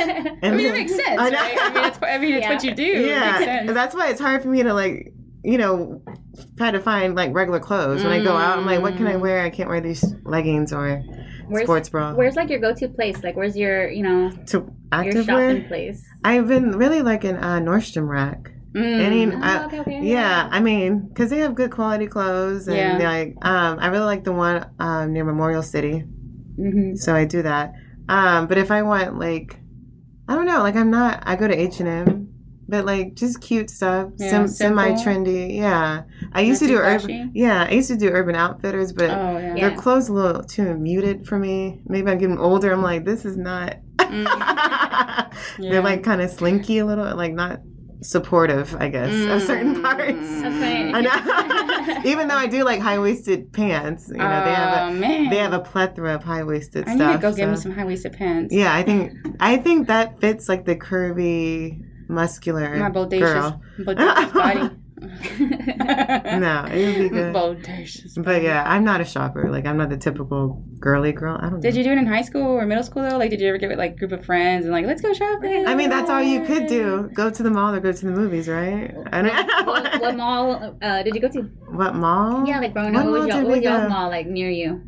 Speaker 1: I mean, it makes sense,
Speaker 3: I
Speaker 1: right? I mean, it's, I mean, it's
Speaker 2: Yeah.
Speaker 1: what you do. It makes
Speaker 3: Yeah,
Speaker 1: sense.
Speaker 3: that's why it's hard for me to like, you know, try to find like regular clothes when I go out. I'm like, what can I
Speaker 1: Mm.
Speaker 3: wear? I can't wear these leggings or
Speaker 2: Where's-
Speaker 3: sports bra.
Speaker 2: Where's like your go-to place? Like, where's your, you know,
Speaker 3: to
Speaker 2: your
Speaker 3: active
Speaker 2: shopping place?
Speaker 3: I've been really like in uh, Nordstrom Rack.
Speaker 1: Mm.
Speaker 2: Oh,
Speaker 3: I-
Speaker 2: okay, okay.
Speaker 3: Yeah, I mean, because they have good quality clothes, and
Speaker 1: Yeah.
Speaker 3: like, um, I really like the one um, near Memorial City,
Speaker 2: Mm-hmm.
Speaker 3: so I do that. Um, but if I want like, I don't know, like I'm not, I go to H and M, but like just cute stuff,
Speaker 1: Yeah,
Speaker 3: Sem- semi trendy. Yeah, I used
Speaker 1: Not
Speaker 3: to do urban.
Speaker 1: flashy?
Speaker 3: Yeah, I used to do Urban Outfitters, but
Speaker 1: Oh yeah.
Speaker 2: Yeah.
Speaker 3: their clothes a little too muted for me. Maybe I'm getting older. I'm like, this is not.
Speaker 1: Mm. Yeah.
Speaker 3: They're like kind of slinky a little, like not supportive, I guess, of certain
Speaker 1: Mm.
Speaker 3: parts.
Speaker 2: That's funny.
Speaker 3: I know. Even though I do like high waisted pants, you know, they have
Speaker 1: Oh, man.
Speaker 3: a they have a plethora of high waisted stuff.
Speaker 1: I need to go get me some high waisted pants.
Speaker 3: Yeah, I think I think that fits like the curvy, muscular
Speaker 1: My bodacious,
Speaker 3: girl.
Speaker 1: bodacious body.
Speaker 3: No, it would be good.
Speaker 1: Bodacious.
Speaker 3: But yeah, I'm not a shopper. Like I'm not the typical girly girl. I don't.
Speaker 1: Did
Speaker 3: know.
Speaker 1: you do it in high school or middle school though? Like, did you ever get with like group of friends and like, let's go shopping?
Speaker 3: I mean, that's all you could do. Go to the mall or go to the movies, right? I
Speaker 2: what,
Speaker 3: don't
Speaker 2: what mall uh, did you go to?
Speaker 3: What mall?
Speaker 2: Yeah, like growing
Speaker 3: What
Speaker 2: up, what
Speaker 3: mall
Speaker 2: was your, what was
Speaker 3: we
Speaker 2: your mall like near you?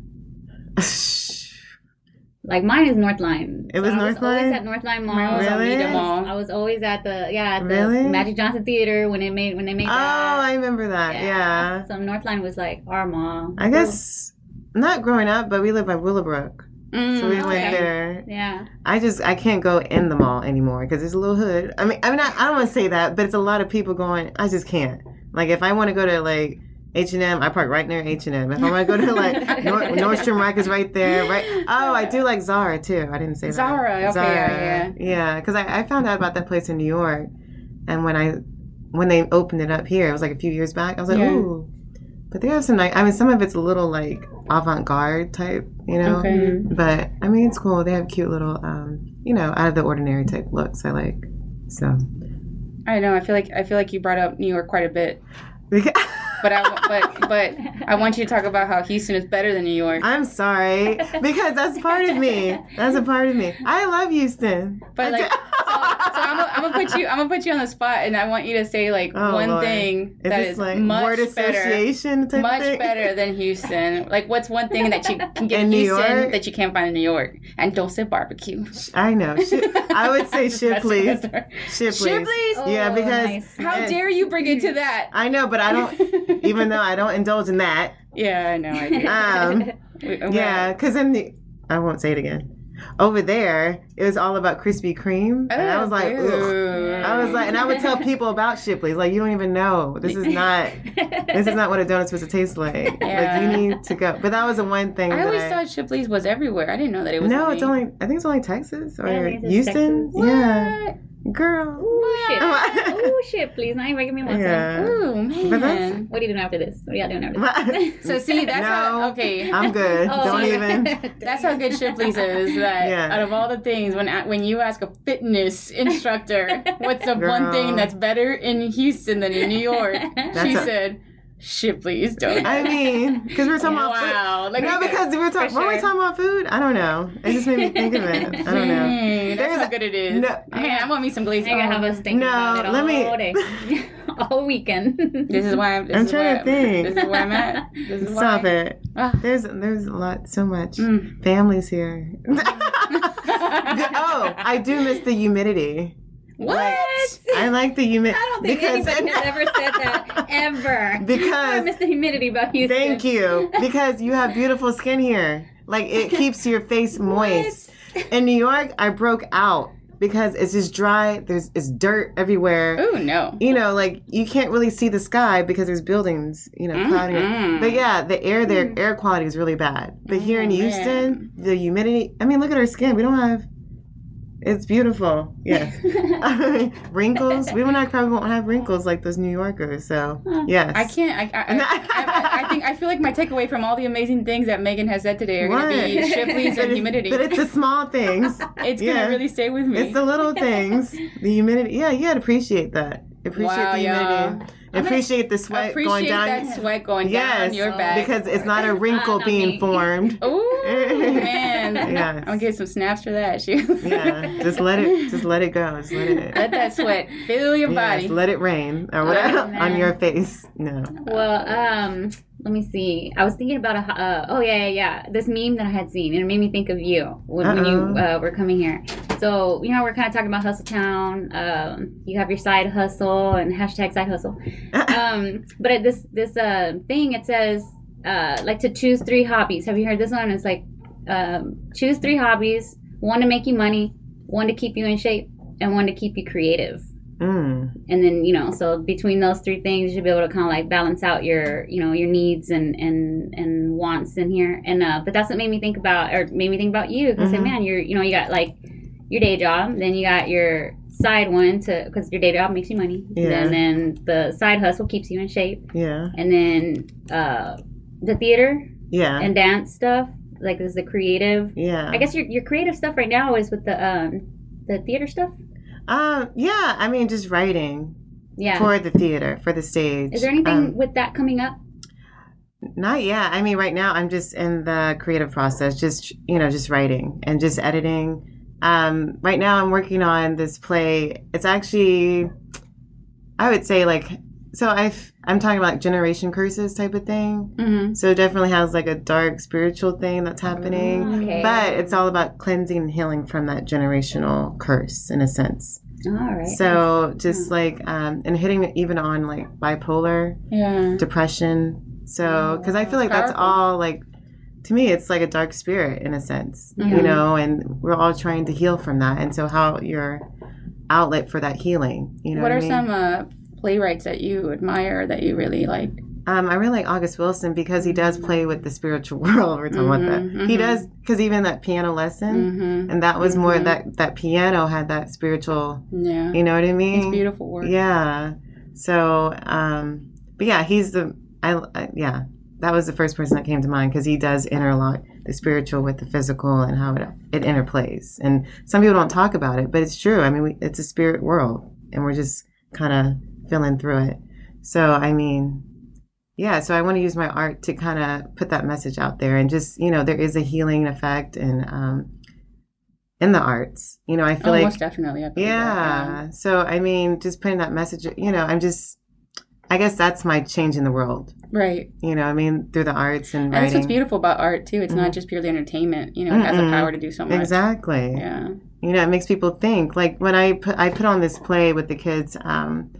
Speaker 2: Like mine is Northline.
Speaker 3: It was
Speaker 2: I was always
Speaker 3: Northline?
Speaker 2: at Northline Mall.
Speaker 1: Mine
Speaker 3: Really?
Speaker 1: Omega Mall.
Speaker 2: I was always at the yeah at the
Speaker 3: Really?
Speaker 2: Magic Johnson Theater when it made when they made
Speaker 3: oh,
Speaker 2: that.
Speaker 3: I remember that. Yeah.
Speaker 2: So Northline was like our mall.
Speaker 3: I guess not growing up, but we live by Willowbrook,
Speaker 1: Mm,
Speaker 3: so we
Speaker 2: okay.
Speaker 3: went there.
Speaker 2: Yeah.
Speaker 3: I just I can't go in the mall anymore because it's a little hood. I mean, I mean, I, I don't want to say that, but it's a lot of people going. I just can't. Like, if I want to go to like H and M, I park right near H and M. If I want to go to like Nor- Nordstrom Rack is right there. Right. Oh, I do like Zara too. I didn't say
Speaker 1: Zara,
Speaker 3: that.
Speaker 1: okay, yeah,
Speaker 3: yeah. Because I, I found out about that place in New York, and when I when they opened it up here, it was like a few years back. I was like,
Speaker 1: Yeah.
Speaker 3: ooh. but they have some nice. I mean, some of it's a little like avant-garde type, you know.
Speaker 1: Okay.
Speaker 3: But I mean, it's cool. They have cute little, um, you know, out of the ordinary type looks. I like. So.
Speaker 1: I know. I feel like I feel like you brought up New York quite a bit, but I but but I want you to talk about how Houston is better than New York.
Speaker 3: I'm sorry because that's part of me. That's a part of me. I love Houston.
Speaker 1: But like, I'm, gonna, put you I'm gonna put you on the spot, and I want you to say like
Speaker 3: Oh,
Speaker 1: one
Speaker 3: Lord.
Speaker 1: thing
Speaker 3: Is
Speaker 1: that
Speaker 3: this
Speaker 1: is
Speaker 3: like
Speaker 1: much
Speaker 3: word
Speaker 1: better,
Speaker 3: association type
Speaker 1: much
Speaker 3: thing?
Speaker 1: better than Houston. Like, what's one thing that you can get in,
Speaker 3: In New
Speaker 1: Houston
Speaker 3: York?
Speaker 1: that you can't find in New York? And don't say barbecue.
Speaker 3: I know. I would say
Speaker 1: That's-
Speaker 3: Shipley's.
Speaker 1: that's-
Speaker 3: Shipley's.
Speaker 1: Shipley's?
Speaker 3: Yeah,
Speaker 2: Oh,
Speaker 3: because
Speaker 2: nice.
Speaker 1: How
Speaker 3: Yes.
Speaker 1: dare you bring it to that?
Speaker 3: I know, but I don't. even though I don't indulge in that.
Speaker 1: yeah, I know. I do.
Speaker 3: Um, yeah, because in the I won't say it again. Over there, it was all about Krispy Kreme, and I was oh, like,
Speaker 1: Ooh.
Speaker 3: Ugh. I was like, and I would tell people about Shipley's, like, you don't even know. This is not. This is not what a donut's supposed to taste like.
Speaker 1: Yeah.
Speaker 3: Like you need to go. But that was the one thing.
Speaker 1: I
Speaker 3: that
Speaker 1: always
Speaker 3: I,
Speaker 1: thought Shipley's was everywhere. I didn't know that it was.
Speaker 3: No, it's
Speaker 1: only.
Speaker 3: only. I think it's only Texas or
Speaker 2: Yeah, I think it's
Speaker 3: Houston.
Speaker 2: Texas.
Speaker 3: Yeah,
Speaker 1: What?
Speaker 3: girl.
Speaker 2: Ooh, shit.
Speaker 3: What?
Speaker 2: Ooh, shit, please. Now you're making me want some.
Speaker 3: Yeah.
Speaker 1: Ooh
Speaker 3: But
Speaker 1: man.
Speaker 2: What are you doing after this? What are y'all doing after this?
Speaker 1: So see, that's
Speaker 3: No.
Speaker 1: how, okay.
Speaker 3: I'm good.
Speaker 2: Oh,
Speaker 3: don't even.
Speaker 1: That's how good Shipley's is. That
Speaker 3: Yeah.
Speaker 1: out of all the things, when when you ask a fitness instructor, what's the one thing that's better in Houston than in New York? she
Speaker 3: a-
Speaker 1: said, Shipley's donuts.
Speaker 3: I mean, because we're talking about food.
Speaker 1: wow. Like,
Speaker 3: No, because we were talking.
Speaker 2: For
Speaker 3: Were we talking about food? I don't know. It just made me think of it. I don't know.
Speaker 1: Dang, that's
Speaker 3: There's
Speaker 1: how good it is.
Speaker 3: No.
Speaker 1: Man, I want me some glazed.
Speaker 2: You're gonna have us thinking
Speaker 3: No,
Speaker 2: about it
Speaker 3: let me-
Speaker 2: all day, all weekend.
Speaker 1: This is why I'm. This
Speaker 3: I'm
Speaker 1: is
Speaker 3: trying
Speaker 1: why
Speaker 3: to think.
Speaker 1: This is where I'm at. This is
Speaker 3: Stop
Speaker 1: why.
Speaker 3: it.
Speaker 1: Ah.
Speaker 3: There's there's a lot, so much.
Speaker 1: Mm.
Speaker 3: Families here. oh, I do miss the humidity.
Speaker 1: What?
Speaker 3: I like the humidity.
Speaker 2: I don't think anybody has ever said that ever.
Speaker 3: Because I
Speaker 2: miss the humidity about Houston.
Speaker 3: thank you. Because you have beautiful skin here. Like it keeps your face moist. In New York, I broke out because it's just dry. There's it's dirt everywhere.
Speaker 1: Oh no.
Speaker 3: You know, like you can't really see the sky because there's buildings, you know, clouding.
Speaker 1: Mm-mm.
Speaker 3: But yeah, the air there, mm. air quality is really bad. But here in
Speaker 1: Oh,
Speaker 3: Houston, the humidity. I mean, look at our skin. We don't have. It's beautiful. Yes. wrinkles. We don't probably won't have wrinkles like those New Yorkers. So yes.
Speaker 1: I can't. I, I, I, I, I think I feel like my takeaway from all the amazing things that Megan has said today are going to be? Shipley's and humidity.
Speaker 3: But it's the small things.
Speaker 1: It's
Speaker 3: yeah.
Speaker 1: gonna really stay with me.
Speaker 3: It's the little things. The humidity. Yeah, you appreciate that. Appreciate
Speaker 1: Wow,
Speaker 3: the humidity.
Speaker 1: y'all.
Speaker 3: Appreciate the sweat
Speaker 1: Appreciate
Speaker 3: going down.
Speaker 1: that sweat going
Speaker 3: yes,
Speaker 1: down your back.
Speaker 3: because it's not a wrinkle being
Speaker 2: me.
Speaker 3: formed.
Speaker 1: Ooh man,
Speaker 3: Yes.
Speaker 1: I'm gonna get some snaps for that. Shoot.
Speaker 3: Yeah, just let it, just let it go. Just let it.
Speaker 1: Let that sweat fill your
Speaker 3: Yes,
Speaker 1: body.
Speaker 3: let it rain or whatever
Speaker 2: Oh,
Speaker 3: on your face. No.
Speaker 2: Well, um, let me see. I was thinking about a. Uh, oh yeah, yeah, yeah. This meme that I had seen, and it made me think of you when, when you
Speaker 3: Uh-oh.
Speaker 2: uh, were coming here. So you know, we're kind of talking about hustle town. Um, you have your side hustle and hashtag side hustle. Um, but at this this uh thing, it says uh like to choose three hobbies. Have you heard this one? It's like um, choose three hobbies: one to make you money, one to keep you in shape, and one to keep you creative
Speaker 3: Mm.
Speaker 2: and then you know so between those three things you should be able to kind of like balance out your you know your needs and and and wants in here and uh but that's what made me think about or made me think about you because
Speaker 3: Mhm.
Speaker 2: man you're you know you got like your day job then you got your side one to because your day job makes you money
Speaker 3: Yeah.
Speaker 2: and then the side hustle keeps you in shape
Speaker 3: Yeah.
Speaker 2: and then uh the theater
Speaker 3: Yeah.
Speaker 2: and dance stuff like this is the creative
Speaker 3: yeah.
Speaker 2: i guess your, your creative stuff right now is with the um the theater stuff
Speaker 3: Um. Yeah. I mean, just writing
Speaker 2: yeah
Speaker 3: for the theater, for the stage.
Speaker 2: is there anything
Speaker 3: Um,
Speaker 2: with that coming up
Speaker 3: Not yet. I mean, right now I'm just in the creative process, just you know, just writing and just editing. Um, right now I'm working on this play. It's actually, I would say like, so I've I'm talking about like generation curses type of thing.
Speaker 1: Mm-hmm.
Speaker 3: So it definitely has like a dark spiritual thing that's happening,
Speaker 2: Okay.
Speaker 3: but it's all about cleansing and healing from that generational curse in a sense.
Speaker 2: All right.
Speaker 3: So just like um, and hitting it even on like bipolar
Speaker 1: Yeah.
Speaker 3: depression. So, because I feel like that's all like, to me, it's like a dark spirit in a sense,
Speaker 2: Mhm.
Speaker 3: you know, and we're all trying to heal from that. And so, how your outlet for that healing, you know,
Speaker 1: what
Speaker 3: what,
Speaker 1: are
Speaker 3: I mean?
Speaker 1: some uh, playwrights that you admire that you really like?
Speaker 3: Um, I really like August Wilson because he does play with the spiritual world. We're talking about
Speaker 1: Mhm,
Speaker 3: that. He
Speaker 1: mhm.
Speaker 3: does because even that piano lesson,
Speaker 1: Mm-hmm.
Speaker 3: and that was more
Speaker 1: Mhm.
Speaker 3: that that piano had that spiritual.
Speaker 1: Yeah.
Speaker 3: You know what I mean?
Speaker 1: It's beautiful work.
Speaker 3: Yeah. So, um, but yeah, he's the. I, I yeah, that was the first person that came to mind because he does interlock the spiritual with the physical and how it it interplays. And some people don't talk about it, but it's true. I mean, we, it's a spirit world, and we're just kind of feeling through it. So I mean, yeah. So I want to use my art to kind of put that message out there, and just you know, there is a healing effect and. Um, in the arts, you know, I feel
Speaker 1: oh,
Speaker 3: like
Speaker 1: most definitely.
Speaker 3: Yeah. So I mean, just putting that message, you know, I'm just, I guess that's my change in the world.
Speaker 1: Right.
Speaker 3: You know, I mean, through the arts and
Speaker 1: And that's what's beautiful about art too. It's not just purely entertainment. You know, it has the power to do so much.
Speaker 3: Exactly.
Speaker 1: Yeah.
Speaker 3: You know, it makes people think. Like when I put I put on this play with the kids, um,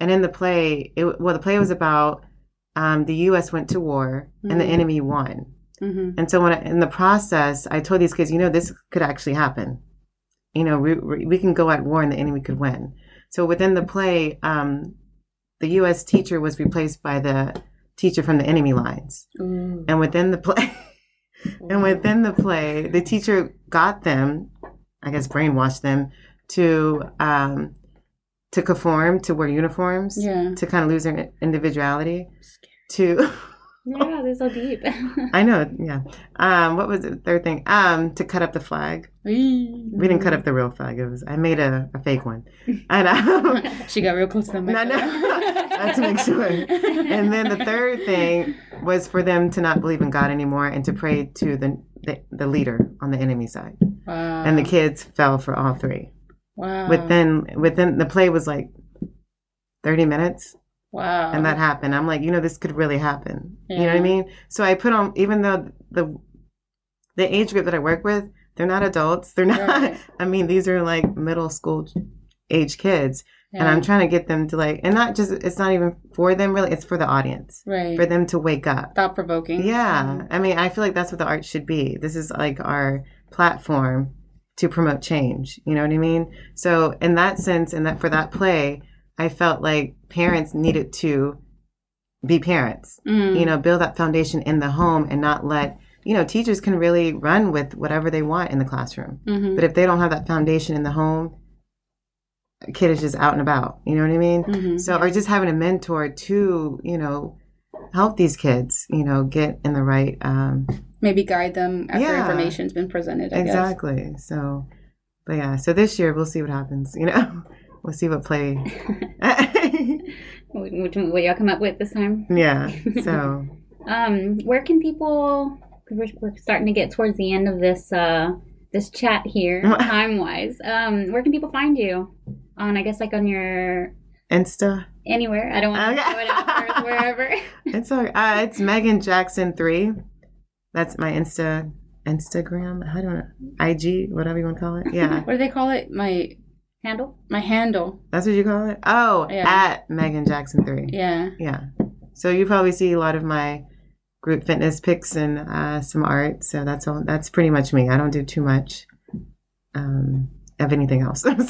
Speaker 3: and in the play, it well, the play was about um, the U.S. went to war and the
Speaker 1: Mhm.
Speaker 3: enemy won.
Speaker 1: hmm
Speaker 3: And so when I, in the process, I told these kids, you know, this could actually happen. You know, we, we can go at war and the enemy could win. So within the play, um, the U.S. teacher was replaced by the teacher from the enemy lines.
Speaker 1: Ooh.
Speaker 3: And within the play, and within the play, the teacher got them, I guess, brainwashed them to um, to conform to wear uniforms,
Speaker 1: Yeah.
Speaker 3: to kind of lose their individuality, to
Speaker 2: yeah, they're so deep.
Speaker 3: I know, yeah. Um, what was the third thing? Um, to cut up the flag. We didn't cut up the real flag. It was I made a, a fake one, and um,
Speaker 1: She got real close to the
Speaker 3: No,
Speaker 1: mic.
Speaker 3: no. I to make sure. and then the third thing was for them to not believe in God anymore and to pray to the the, the leader on the enemy side.
Speaker 1: Wow.
Speaker 3: And the kids fell for all three.
Speaker 1: Wow.
Speaker 3: Within within the play was like thirty minutes,
Speaker 1: Wow.
Speaker 3: and that happened. I'm like, you know, this could really happen. You know what I mean? So I put on, even though the the age group that I work with, they're not adults. They're not.
Speaker 1: Right.
Speaker 3: I mean, these are like middle school age kids, and I'm trying to get them to like, and not just. It's not even for them really. It's for the audience,
Speaker 1: right.
Speaker 3: for them to wake up.
Speaker 1: Thought provoking.
Speaker 3: Yeah, mm-hmm. I mean, I feel like that's what the art should be. This is like our platform to promote change. You know what I mean? So, in that sense, and that for that play, I felt like parents needed to be parents.
Speaker 1: Mm.
Speaker 3: You know, build that foundation in the home and not let you know teachers can really run with whatever they want in the classroom.
Speaker 1: Mhm.
Speaker 3: But if they don't have that foundation in the home, a kid is just out and about. You know what I mean?
Speaker 1: Mhm.
Speaker 3: So, or just having a mentor to, you know, help these kids, you know, get in the right. Um,
Speaker 1: Maybe guide them after
Speaker 3: Yeah.
Speaker 1: information's been presented. I guess.
Speaker 3: exactly. So, but yeah, so this year we'll see what happens. You know, we'll see what play.
Speaker 2: what, will y'all come up with this time?
Speaker 3: yeah. So,
Speaker 2: Um, where can people? we we're, we're starting to get towards the end of this uh this chat here, time wise. Um, where can people find you? On I guess like on your
Speaker 3: Insta.
Speaker 2: anywhere. I don't want to
Speaker 3: Okay.
Speaker 2: throw it out wherever.
Speaker 3: It's all, uh, it's Megan Jackson three. That's my Insta Instagram. I don't know. IG, whatever you want to call it. Yeah.
Speaker 1: What do they call it? My
Speaker 2: Handle.
Speaker 1: my handle.
Speaker 3: That's what you call it? Oh,
Speaker 1: Yeah.
Speaker 3: at Megan Jackson three.
Speaker 1: Yeah.
Speaker 3: Yeah. So you probably see a lot of my group fitness pics and uh, some art. So that's all. That's pretty much me. I don't do too much um, of anything else. so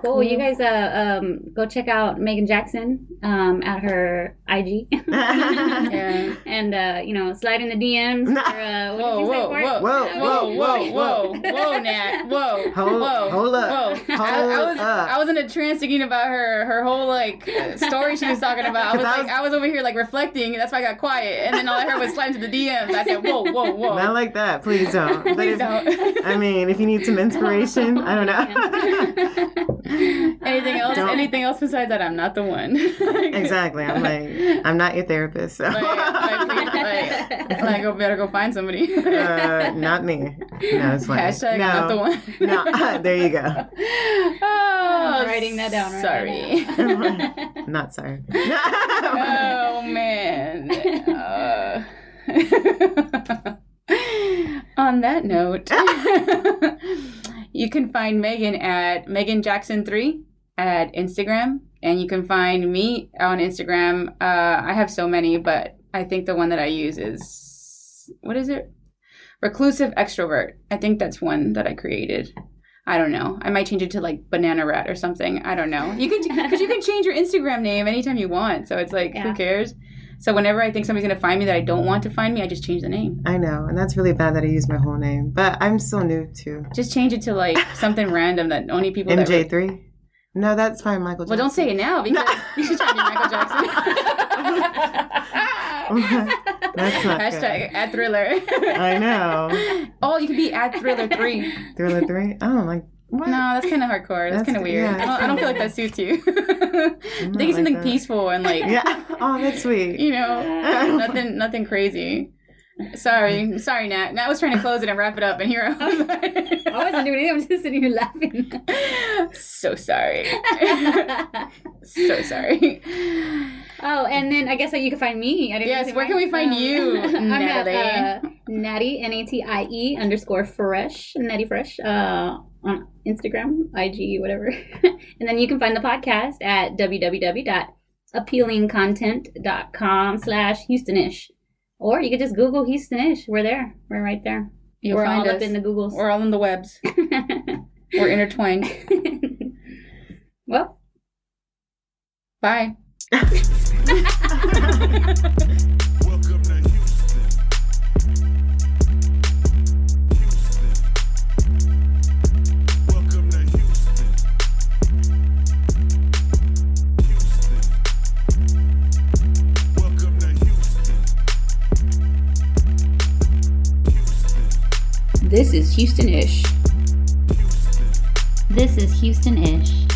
Speaker 2: Cool. You guys, uh, um, go check out Megan Jackson um, at her IG,
Speaker 1: Yeah.
Speaker 2: and uh, you know, slide in the DMs. For, uh, what
Speaker 1: Whoa,
Speaker 2: did
Speaker 1: whoa, whoa,
Speaker 3: Whoa,
Speaker 1: whoa, whoa, whoa,
Speaker 3: whoa,
Speaker 1: whoa, Nat, whoa,
Speaker 3: Hold-
Speaker 1: whoa,
Speaker 3: hold up.
Speaker 1: whoa.
Speaker 3: Hold
Speaker 1: I was,
Speaker 3: up.
Speaker 1: I was in a trance thinking about her, her whole like uh, story she was talking about. I was
Speaker 3: 'Cause I
Speaker 1: like, I was over here like reflecting. That's why I got quiet, and then all I heard was slide into the DMs. I said, whoa, whoa, whoa.
Speaker 3: not like that. Please don't.
Speaker 1: Please
Speaker 3: if-
Speaker 1: don't.
Speaker 3: I mean, if you need some inspiration, I don't know.
Speaker 1: anything else?
Speaker 3: Don't.
Speaker 1: Anything else besides that? I'm not the one.
Speaker 3: exactly. I'm like, I'm not your therapist. So.
Speaker 1: Like, like, like, like, go better go find somebody.
Speaker 3: uh, not me. No, it's fine.
Speaker 1: Hashtag
Speaker 3: no.
Speaker 1: Not the one.
Speaker 3: No, there you go.
Speaker 2: I'm
Speaker 1: Oh,
Speaker 2: writing that down right
Speaker 1: Sorry.
Speaker 2: now.
Speaker 3: Not sorry.
Speaker 1: oh man. Uh, on that note, you can find Megan at Megan Jackson three at Instagram, and you can find me on Instagram. Uh, I have so many, but I think the one that I use is what is it? Reclusive extrovert. I think that's one that I created. I don't know. I might change it to like banana rat or something. I don't know. You can because you can change your Instagram name anytime you want. So it's like
Speaker 2: Yeah.
Speaker 1: who cares? So whenever I think somebody's gonna find me that I don't want to find me, I just change the name.
Speaker 3: I know, and that's really bad that I use my whole name, but I'm still new too.
Speaker 1: Just change it to like something random that only people that
Speaker 3: MJ3. No, that's fine, Michael. Jackson.
Speaker 1: Well, don't say it now because you should try to be Michael Jackson.
Speaker 3: That's not
Speaker 1: Hashtag at thriller.
Speaker 3: I know.
Speaker 1: Oh, you could be at thriller three.
Speaker 3: Thriller 3? I don't like what?
Speaker 1: No, that's kind of hardcore. That's,
Speaker 3: That's-
Speaker 1: kind of weird.
Speaker 3: yeah,
Speaker 1: I, don't, I don't feel like that suits you. Think
Speaker 3: like
Speaker 1: something
Speaker 3: that.
Speaker 1: peaceful and like
Speaker 3: Yeah. Oh, that's sweet.
Speaker 1: you know, nothing, nothing crazy. Sorry, sorry, Nat. Nat was trying to close it and wrap it up, and here I was.
Speaker 2: I wasn't doing anything. I'm just sitting here laughing.
Speaker 1: so sorry. so sorry.
Speaker 2: oh, and then I guess that you can find me. I didn't
Speaker 1: Yes, where can we find you,
Speaker 2: I'm at, uh, Natty N A T I E underscore fresh Natty Fresh uh, on Instagram, IG, whatever. and then you can find the podcast at www.appealingcontent.com slash Houstonish. Or you could just Google Houstonish. We're there. We're right there.
Speaker 1: You'll
Speaker 2: We're
Speaker 1: find
Speaker 2: all
Speaker 1: us.
Speaker 2: up in the Googles.
Speaker 1: We're all in the webs. We're intertwined.
Speaker 2: well,
Speaker 1: Bye.
Speaker 2: this is Houston-ish. This is Houston-ish.